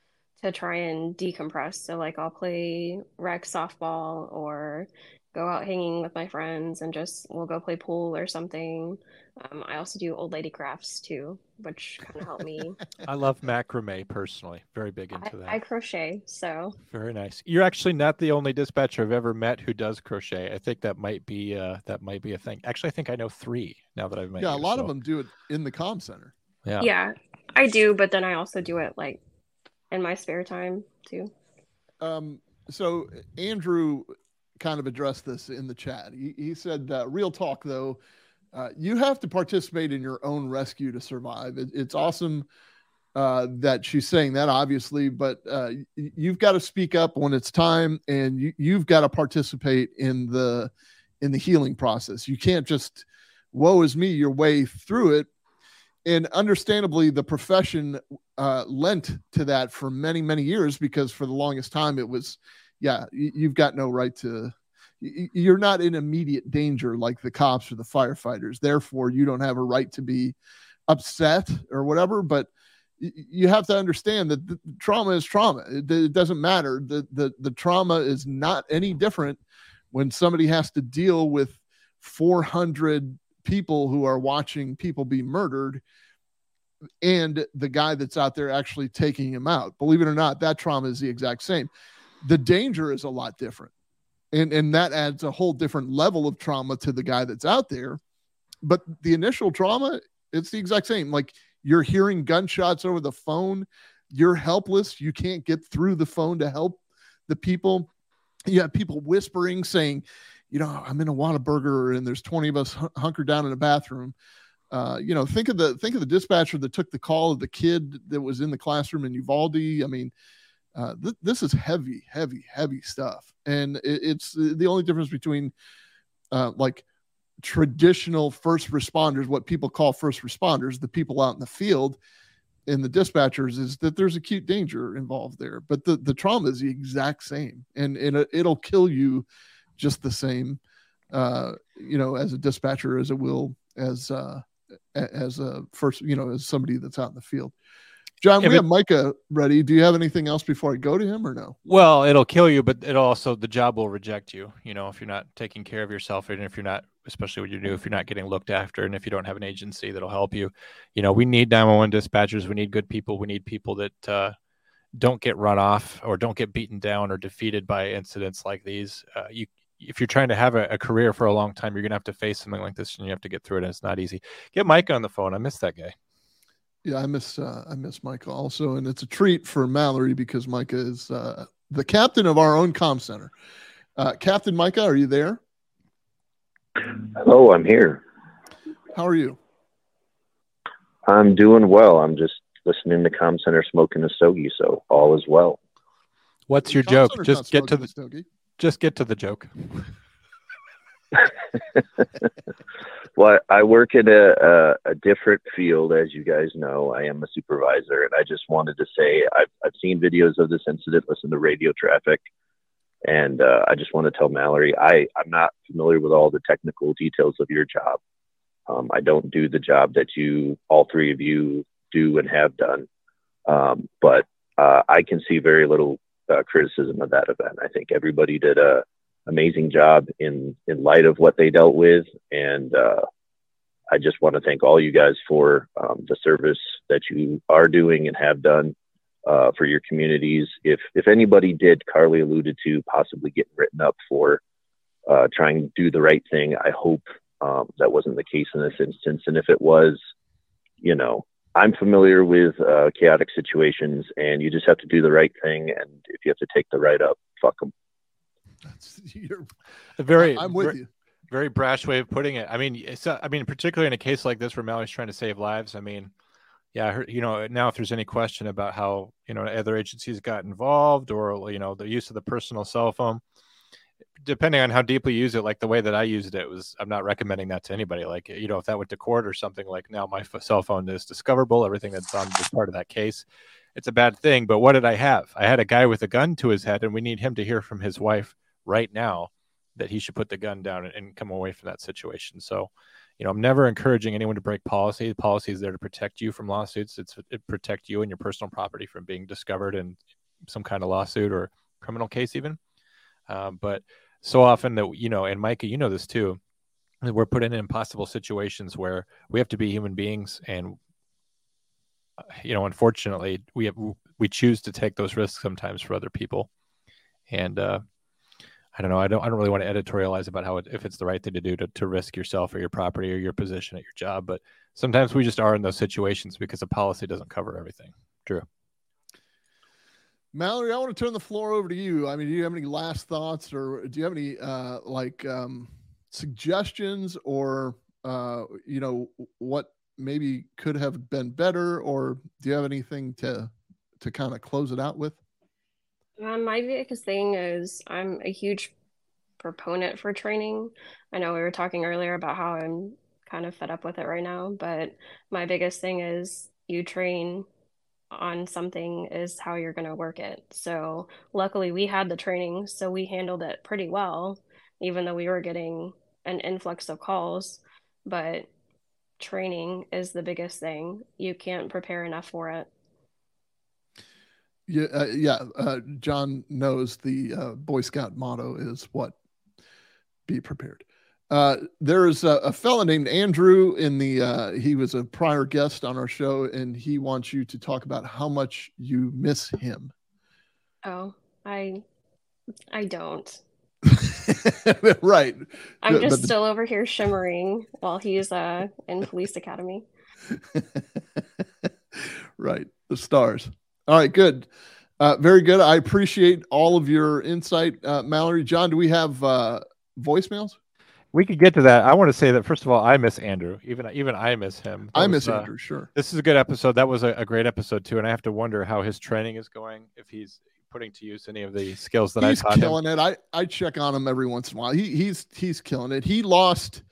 to try and decompress. So, like, I'll play rec softball, or go out hanging with my friends and just we'll go play pool or something. Um, I also do old lady crafts too, which kind of help me. I love macrame personally. Very big into I, that. I crochet, so Very nice. You're actually not the only dispatcher I've ever met who does crochet. I think that might be uh, that might be a thing. Actually, I think I know three now that I've met. Yeah, a lot so- of them do it in the comm center. Yeah. yeah, I do. But then I also do it like in my spare time too. Um, so Andrew kind of addressed this in the chat. He, he said, uh, "Real talk, though, uh, you have to participate in your own rescue to survive. It, it's awesome uh, that she's saying that, obviously, but uh, you've got to speak up when it's time, and you, you've got to participate in the in the healing process. You can't just woe is me your way through it." And understandably, the profession uh, lent to that for many, many years because for the longest time it was, yeah, you've got no right to, you're not in immediate danger like the cops or the firefighters. Therefore, you don't have a right to be upset or whatever. But you have to understand that trauma is trauma. It, it doesn't matter. The, the, the trauma is not any different when somebody has to deal with 400 people who are watching people be murdered and the guy that's out there actually taking him out. Believe it or not, that trauma is the exact same. The danger is a lot different. And and that adds a whole different level of trauma to the guy that's out there. But the initial trauma, it's the exact same. Like you're hearing gunshots over the phone, you're helpless, you can't get through the phone to help the people. You have people whispering saying, you know, I'm in a Whataburger and there's 20 of us hun- hunkered down in a bathroom uh, you know, think of the think of the dispatcher that took the call of the kid that was in the classroom in Uvalde. I mean, uh, th- this is heavy, heavy, heavy stuff, and it, it's the only difference between uh, like traditional first responders, what people call first responders, the people out in the field, and the dispatchers, is that there's acute danger involved there, but the the trauma is the exact same, and and it, it'll kill you just the same, uh, you know, as a dispatcher as it will as uh, as a first, you know, as somebody that's out in the field. John, Yeah, we but- have Micah ready. Do you have anything else before I go to him or no? Well, it'll kill you, but it also the job will reject you. You know, if you're not taking care of yourself, and if you're not, especially what you do, if you're not getting looked after, and if you don't have an agency that'll help you, you know, we need 911 dispatchers. We need good people. We need people that uh, don't get run off or don't get beaten down or defeated by incidents like these. Uh, you, if you're trying to have a, a career for a long time, you're gonna have to face something like this, and you have to get through it. And it's not easy. Get Mike on the phone. I miss that guy. Yeah, I miss uh, I miss Micah also, and it's a treat for Mallory because Micah is uh, the captain of our own comm center. Uh, Captain Micah, are you there? Hello, I'm here. How are you? I'm doing well. I'm just listening to Com Center smoking a stogie, so all is well. What's your Comm joke? Center's Just get to the a stogie. just get to the joke. Well, I work in a, a, a different field, as you guys know. I am a supervisor, and I just wanted to say I've, I've seen videos of this incident, listened to radio traffic, and uh, I just want to tell Mallory I, I'm not familiar with all the technical details of your job. Um, I don't do the job that you, all three of you, do and have done. Um, but uh, I can see very little uh, criticism of that event. I think everybody did a amazing job in in light of what they dealt with, and uh, I just want to thank all you guys for um, the service that you are doing and have done uh, for your communities. If if anybody did, Carly alluded to possibly getting written up for uh, trying to do the right thing. I hope um, that wasn't the case in this instance, and if it was, you know, I'm familiar with uh, chaotic situations, and you just have to do the right thing. And if you have to take the right up, fuck them. You're, very, I'm with ver- you. Very brash way of putting it. I mean, it's, I mean, particularly in a case like this where Mallory's trying to save lives. I mean, yeah, heard, you know, now if there's any question about how you know other agencies got involved or you know the use of the personal cell phone, depending on how deeply you use it, like the way that I used it was, I'm not recommending that to anybody. Like, you know, if that went to court or something, like now my cell phone is discoverable, everything that's on is part of that case. It's a bad thing. But what did I have? I had a guy with a gun to his head, and we need him to hear from his wife right now that he should put the gun down and, and come away from that situation. So, you know, I'm never encouraging anyone to break policy. The policy is there to protect you from lawsuits. It's it protect you and your personal property from being discovered in some kind of lawsuit or criminal case, even. Um, but so often that you know, and Micah, you know this too. that We're put in impossible situations where we have to be human beings, and uh, you know, unfortunately, we have we choose to take those risks sometimes for other people. And uh, I don't know. I don't. I don't really want to editorialize about how it, if it's the right thing to do to, to risk yourself or your property or your position at your job. But sometimes we just are in those situations because a policy doesn't cover everything. Drew. Mallory, I want to turn the floor over to you. I mean, do you have any last thoughts, or do you have any uh, like um, suggestions, or uh, you know what maybe could have been better, or do you have anything to to kind of close it out with? Um, my biggest thing is I'm a huge proponent for training. I know we were talking earlier about how I'm kind of fed up with it right now, but my biggest thing is you train on something is how you're going to work it. So, luckily, we had the training, so we handled it pretty well, even though we were getting an influx of calls. But training is the biggest thing. You can't prepare enough for it. Yeah, uh, yeah. Uh, John knows the uh, Boy Scout motto is what? Be prepared. Uh, there is a, a fellow named Andrew in the. Uh, he was a prior guest on our show, and he wants you to talk about how much you miss him. Oh, I, I don't. right. I'm just But- still over here shimmering while he's uh in police academy. right the stars all right good uh, very good i appreciate all of your insight uh, mallory john do we have uh, voicemails We could get to that. I want to say that first of all, I miss Andrew. Even even I miss him. That I was, miss uh, Andrew, sure. This is a good episode. That was a, a great episode too, and I have to wonder how his training is going. If he's putting to use any of the skills that he's I taught him. killing it i i check on him every once in a while he he's he's killing it he lost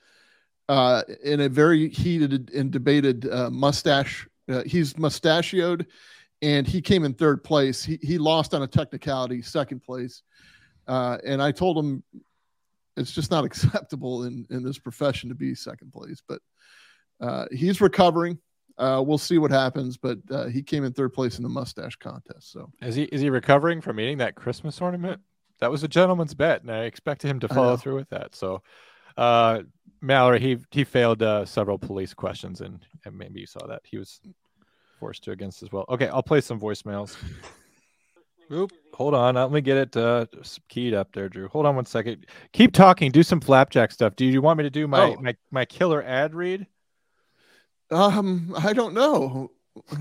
uh in a very heated and debated uh, mustache uh, he's mustachioed and he came in third place. He, he lost on a technicality second place. Uh and i told him it's just not acceptable in in this profession to be second place but uh he's recovering. Uh we'll see what happens but uh, he came in third place in the mustache contest so. Is he is he recovering from eating that Christmas ornament? That was a gentleman's bet, and I expected him to follow through with that. So, uh, Mallory, he he failed uh, several police questions, and, and maybe you saw that. He was forced to against as well. Okay, I'll play some voicemails. Oop, hold on, let me get it uh, keyed up there, Drew. Hold on one second. Keep talking. Do some flapjack stuff. Do you want me to do my Oh. my, my killer ad read? um i don't know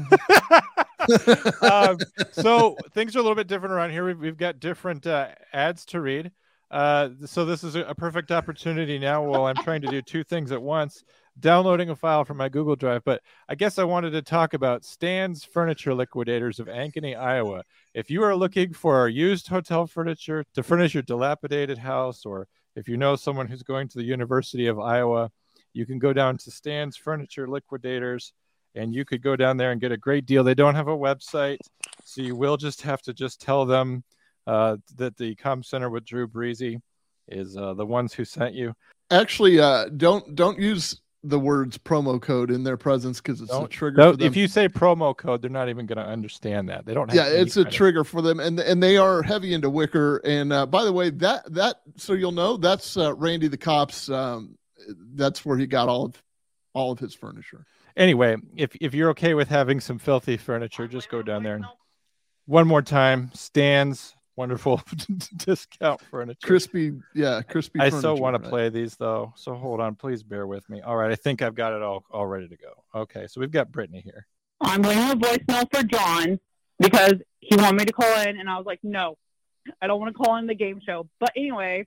um, so things are a little bit different around here. We've, we've got different uh, ads to read. Uh, so this is a, a perfect opportunity now while I'm trying to do two things at once downloading a file from my Google Drive. But I guess I wanted to talk about Stan's Furniture Liquidators of Ankeny, Iowa. If you are looking for used hotel furniture to furnish your dilapidated house, or if you know someone who's going to the University of Iowa, you can go down to Stan's Furniture Liquidators and you could go down there and get a great deal. They don't have a website, so you will just have to just tell them uh, that the Com Center with Drew Breezy is uh, the ones who sent you. actually uh don't don't use the words promo code in their presence because it's a Don't- trigger for them. if you say promo code, they're not even going to understand that. They don't. Have yeah it's a kind of- trigger for them and and they are heavy into wicker and uh by the way that that so you'll know that's uh, randy the cops um that's where he got all of all of his furniture Anyway, if if you're okay with having some filthy furniture, just go down there. And one more time, Stan's wonderful discount furniture. crispy yeah crispy I so furniture, want to play these though. So hold on, please bear with me. All right, I think I've got it all all ready to go. Okay, so we've got Brittany here. I'm leaving a voicemail for John because he wanted me to call in, and I was like, no, I don't want to call in the game show. But anyway,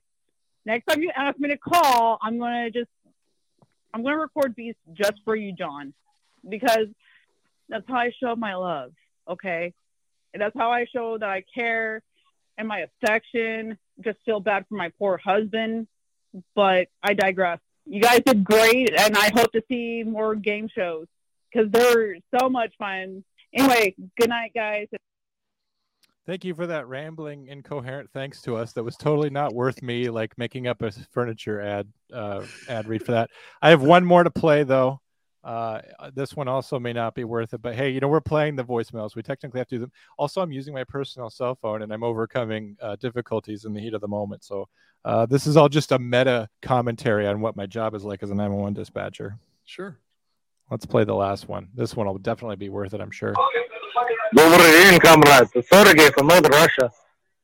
next time you ask me to call, I'm gonna just, I'm gonna record beats just for you, John, because that's how I show my love. Okay, and that's how I show that I care and my affection. Just feel bad for my poor husband, but I digress. You guys did great, and I hope to see more game shows because they're so much fun. Anyway, good night, guys. Thank you for that rambling, incoherent thanks to us. That was totally not worth me like making up a furniture ad uh, ad read for that. I have one more to play though. Uh, this one also may not be worth it, but hey, you know we're playing the voicemails. We technically have to do them. Also, I'm using my personal cell phone and I'm overcoming uh, difficulties in the heat of the moment. So uh, this is all just a meta commentary on what my job is like as a 911 dispatcher. Sure. Let's play the last one. This one will definitely be worth it, I'm sure. Добрый день, comrades. It's Sergey from Northern Russia.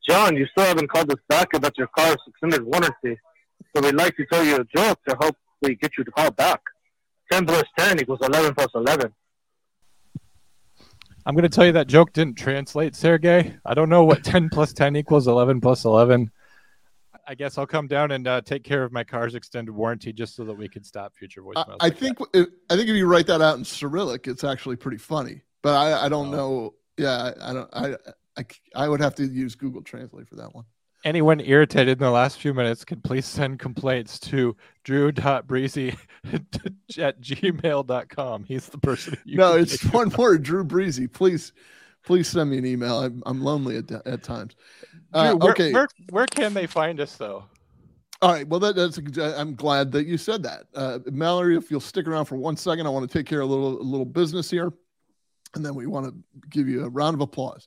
John, you still haven't called us back about your car's extended warranty. So we'd like to tell you a joke to hopefully get you to call back. 10 plus 10 equals 11 plus 11. I'm going to tell you that joke didn't translate, Sergey. I don't know what 10 plus 10 equals 11 plus 11. I guess I'll come down and uh, take care of my car's extended warranty just so that we can stop future voicemails. I, I think if, I think if you write that out in Cyrillic, it's actually pretty funny. But I, I don't know. Yeah, I, I don't. I, I I would have to use Google Translate for that one. Anyone irritated in the last few minutes can please send complaints to drew.breezy at gmail.com. He's the person. no, it's one more. Drew Breezy, please, please send me an email. I'm, I'm lonely at, at times. Uh, Drew, where, okay. Where, where can they find us, though? All right. Well, that, that's. I'm glad that you said that, uh, Mallory. If you'll stick around for one second, I want to take care of a little a little business here, and then we want to give you a round of applause.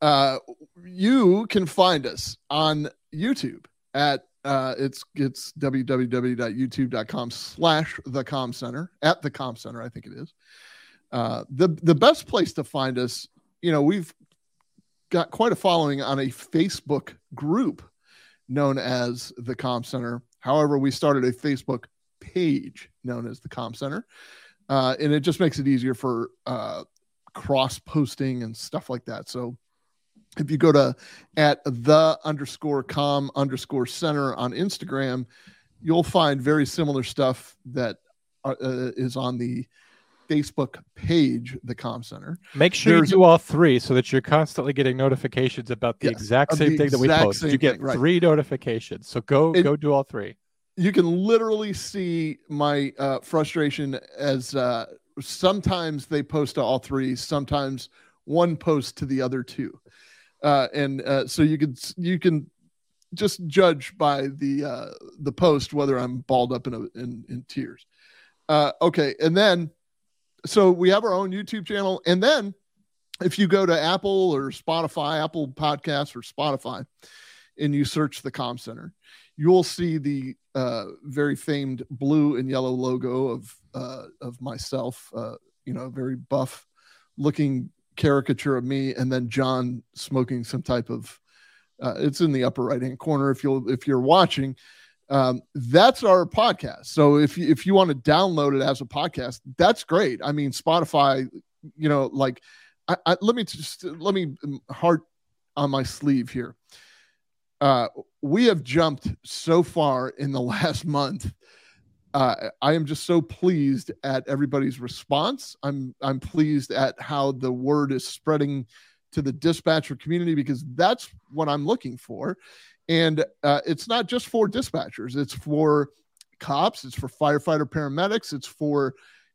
Uh, you can find us on YouTube at uh, it's it's www.youtube.com slash the com center at the com center. I think it is. Uh, the the best place to find us, you know, we've got quite a following on a Facebook group known as the Com Center. However, we started a Facebook page known as the Com Center, uh, and it just makes it easier for uh, cross posting and stuff like that. So if you go to at the underscore com underscore center on Instagram, you'll find very similar stuff that uh, uh, is on the Facebook page, the Com Center. Make sure There's- you do all three so that you're constantly getting notifications about the Yes, exact same the thing that we exact post. You get thing, right. three notifications. So go It- go do all three. you can literally see my uh, frustration as uh, sometimes they post to all three, sometimes one post to the other two, uh, and uh, so you can you can just judge by the uh, the post whether I'm balled up in a, in, in tears. Uh, okay, and then so we have our own YouTube channel, and then if you go to Apple or Spotify, Apple Podcasts or Spotify, and you search the Com Center, you'll see the uh, very famed blue and yellow logo of uh, of myself. Uh, you know, very buff looking caricature of me, and then John smoking some type of. Uh, it's in the upper right hand corner. If you'll if you're watching, um, that's our podcast. So if you, if you want to download it as a podcast, that's great. I mean, Spotify, you know, like, I, I, let me just let me um, heart on my sleeve here. Uh, we have jumped so far in the last month. Uh, I am just so pleased at everybody's response. I'm I'm pleased at how the word is spreading to the dispatcher community because that's what I'm looking for. And uh, it's not just for dispatchers; it's for cops, it's for firefighter paramedics, it's for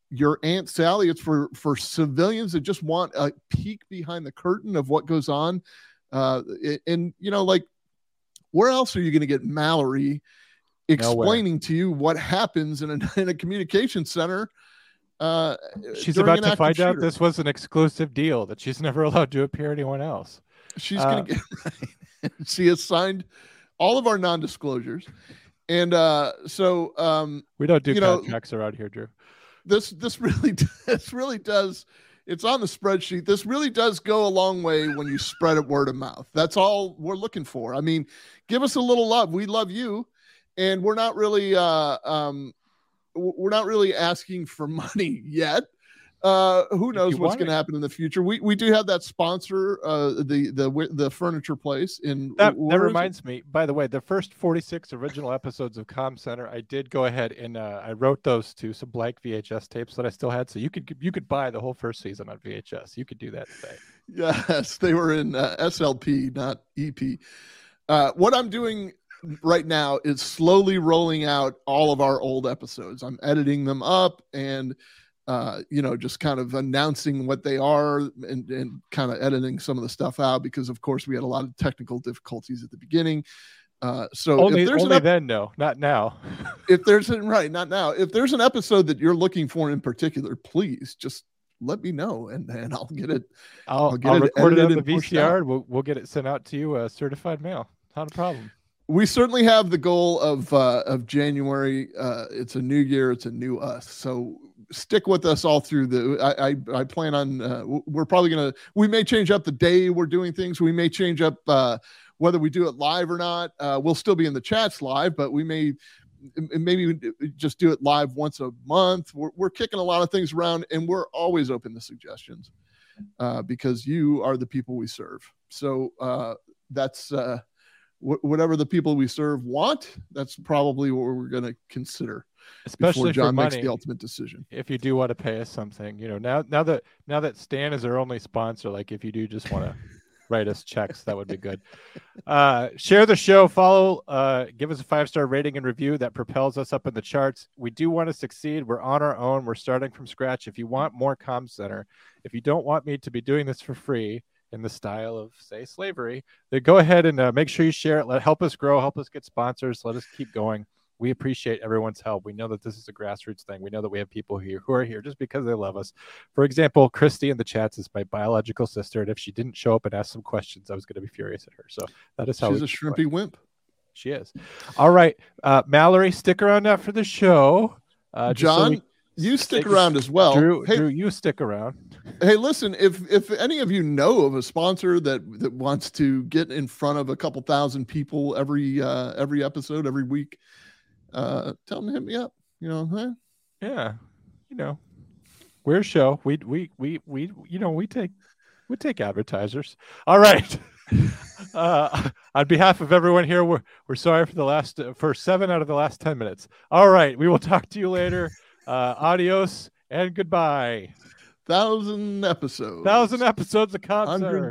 your aunt Sally, it's for for civilians that just want a peek behind the curtain of what goes on. Uh, and you know, like where else are you going to get Mallory explaining to you what happens in a, in a communication center? Uh, She's about to find out this was an exclusive deal that she's never allowed to appear anyone else. She's Uh, gonna get right. she has signed all of our non-disclosures, and uh, so um, We don't do you know, contracts around here, Drew. this this really this really does it's on the spreadsheet this really does go a long way when you spread it word of mouth that's all we're looking for i mean give us a little love we love you and we're not really uh um we're not really asking for money yet uh who knows what's going to happen in the future we we do have that sponsor uh the the the furniture place in That, that is it? reminds me, by the way, the first 46 original episodes of Com Center, I did go ahead and uh, I wrote those to some blank VHS tapes that I still had. So you could you could buy the whole first season on VHS. You could do that today. Yes, they were in uh, SLP, not EP. Uh, what I'm doing right now is slowly rolling out all of our old episodes. I'm editing them up and, uh, you know, just kind of announcing what they are and, and kind of editing some of the stuff out because, of course, we had a lot of technical difficulties at the beginning. Uh, so only only an ep- then, no, not now. if there's a, right not now if there's an episode that you're looking for in particular please just let me know and and i'll get it I'll, I'll, get it record it on the VCR. and We'll, we'll get it sent out to you, uh, certified mail. Not a problem. We certainly have the goal of uh of january uh it's a new year it's a new us. So stick with us all through the i i, I plan on uh, we're probably gonna we may change up the day we're doing things. We may change up uh whether we do it live or not. Uh we'll still be in the chats live but we may maybe just do it live once a month. We're, we're kicking a lot of things around and we're always open to suggestions uh because you are the people we serve. So uh that's uh wh- whatever the people we serve want, that's probably what we're going to consider. Especially before John for makes the ultimate decision. If you do want to pay us something, you know, now now that now that Stan is our only sponsor, like if you do just want to write us checks, that would be good. Uh, share the show, follow, uh, give us a five star rating and review that propels us up in the charts. We do want to succeed. We're on our own. We're starting from scratch. If you want more Com Center, if you don't want me to be doing this for free in the style of say slavery, then go ahead and uh, make sure you share it. Let help us grow, help us get sponsors, let us keep going. We appreciate everyone's help. We know that this is a grassroots thing. We know that we have people here who are here just because they love us. For example, Christy in the chats is my biological sister, and if she didn't show up and ask some questions, I was going to be furious at her. So that is how She's a shrimpy wimp. She is. All right, uh, Mallory, stick around after the show. Uh, just so John, we- you stick around as well. Drew, hey, Drew, you stick around. hey, listen, if if any of you know of a sponsor that that wants to get in front of a couple thousand people every uh every episode every week, uh tell them to hit me up. You know, huh? Yeah, you know, we're a show. We we we we you know we take we take advertisers. All right. Uh, on behalf of everyone here, we're we're sorry for the last for seven out of the last ten minutes. All right, we will talk to you later. Uh, adios and goodbye. Thousand episodes. Thousand episodes of Hundred concert.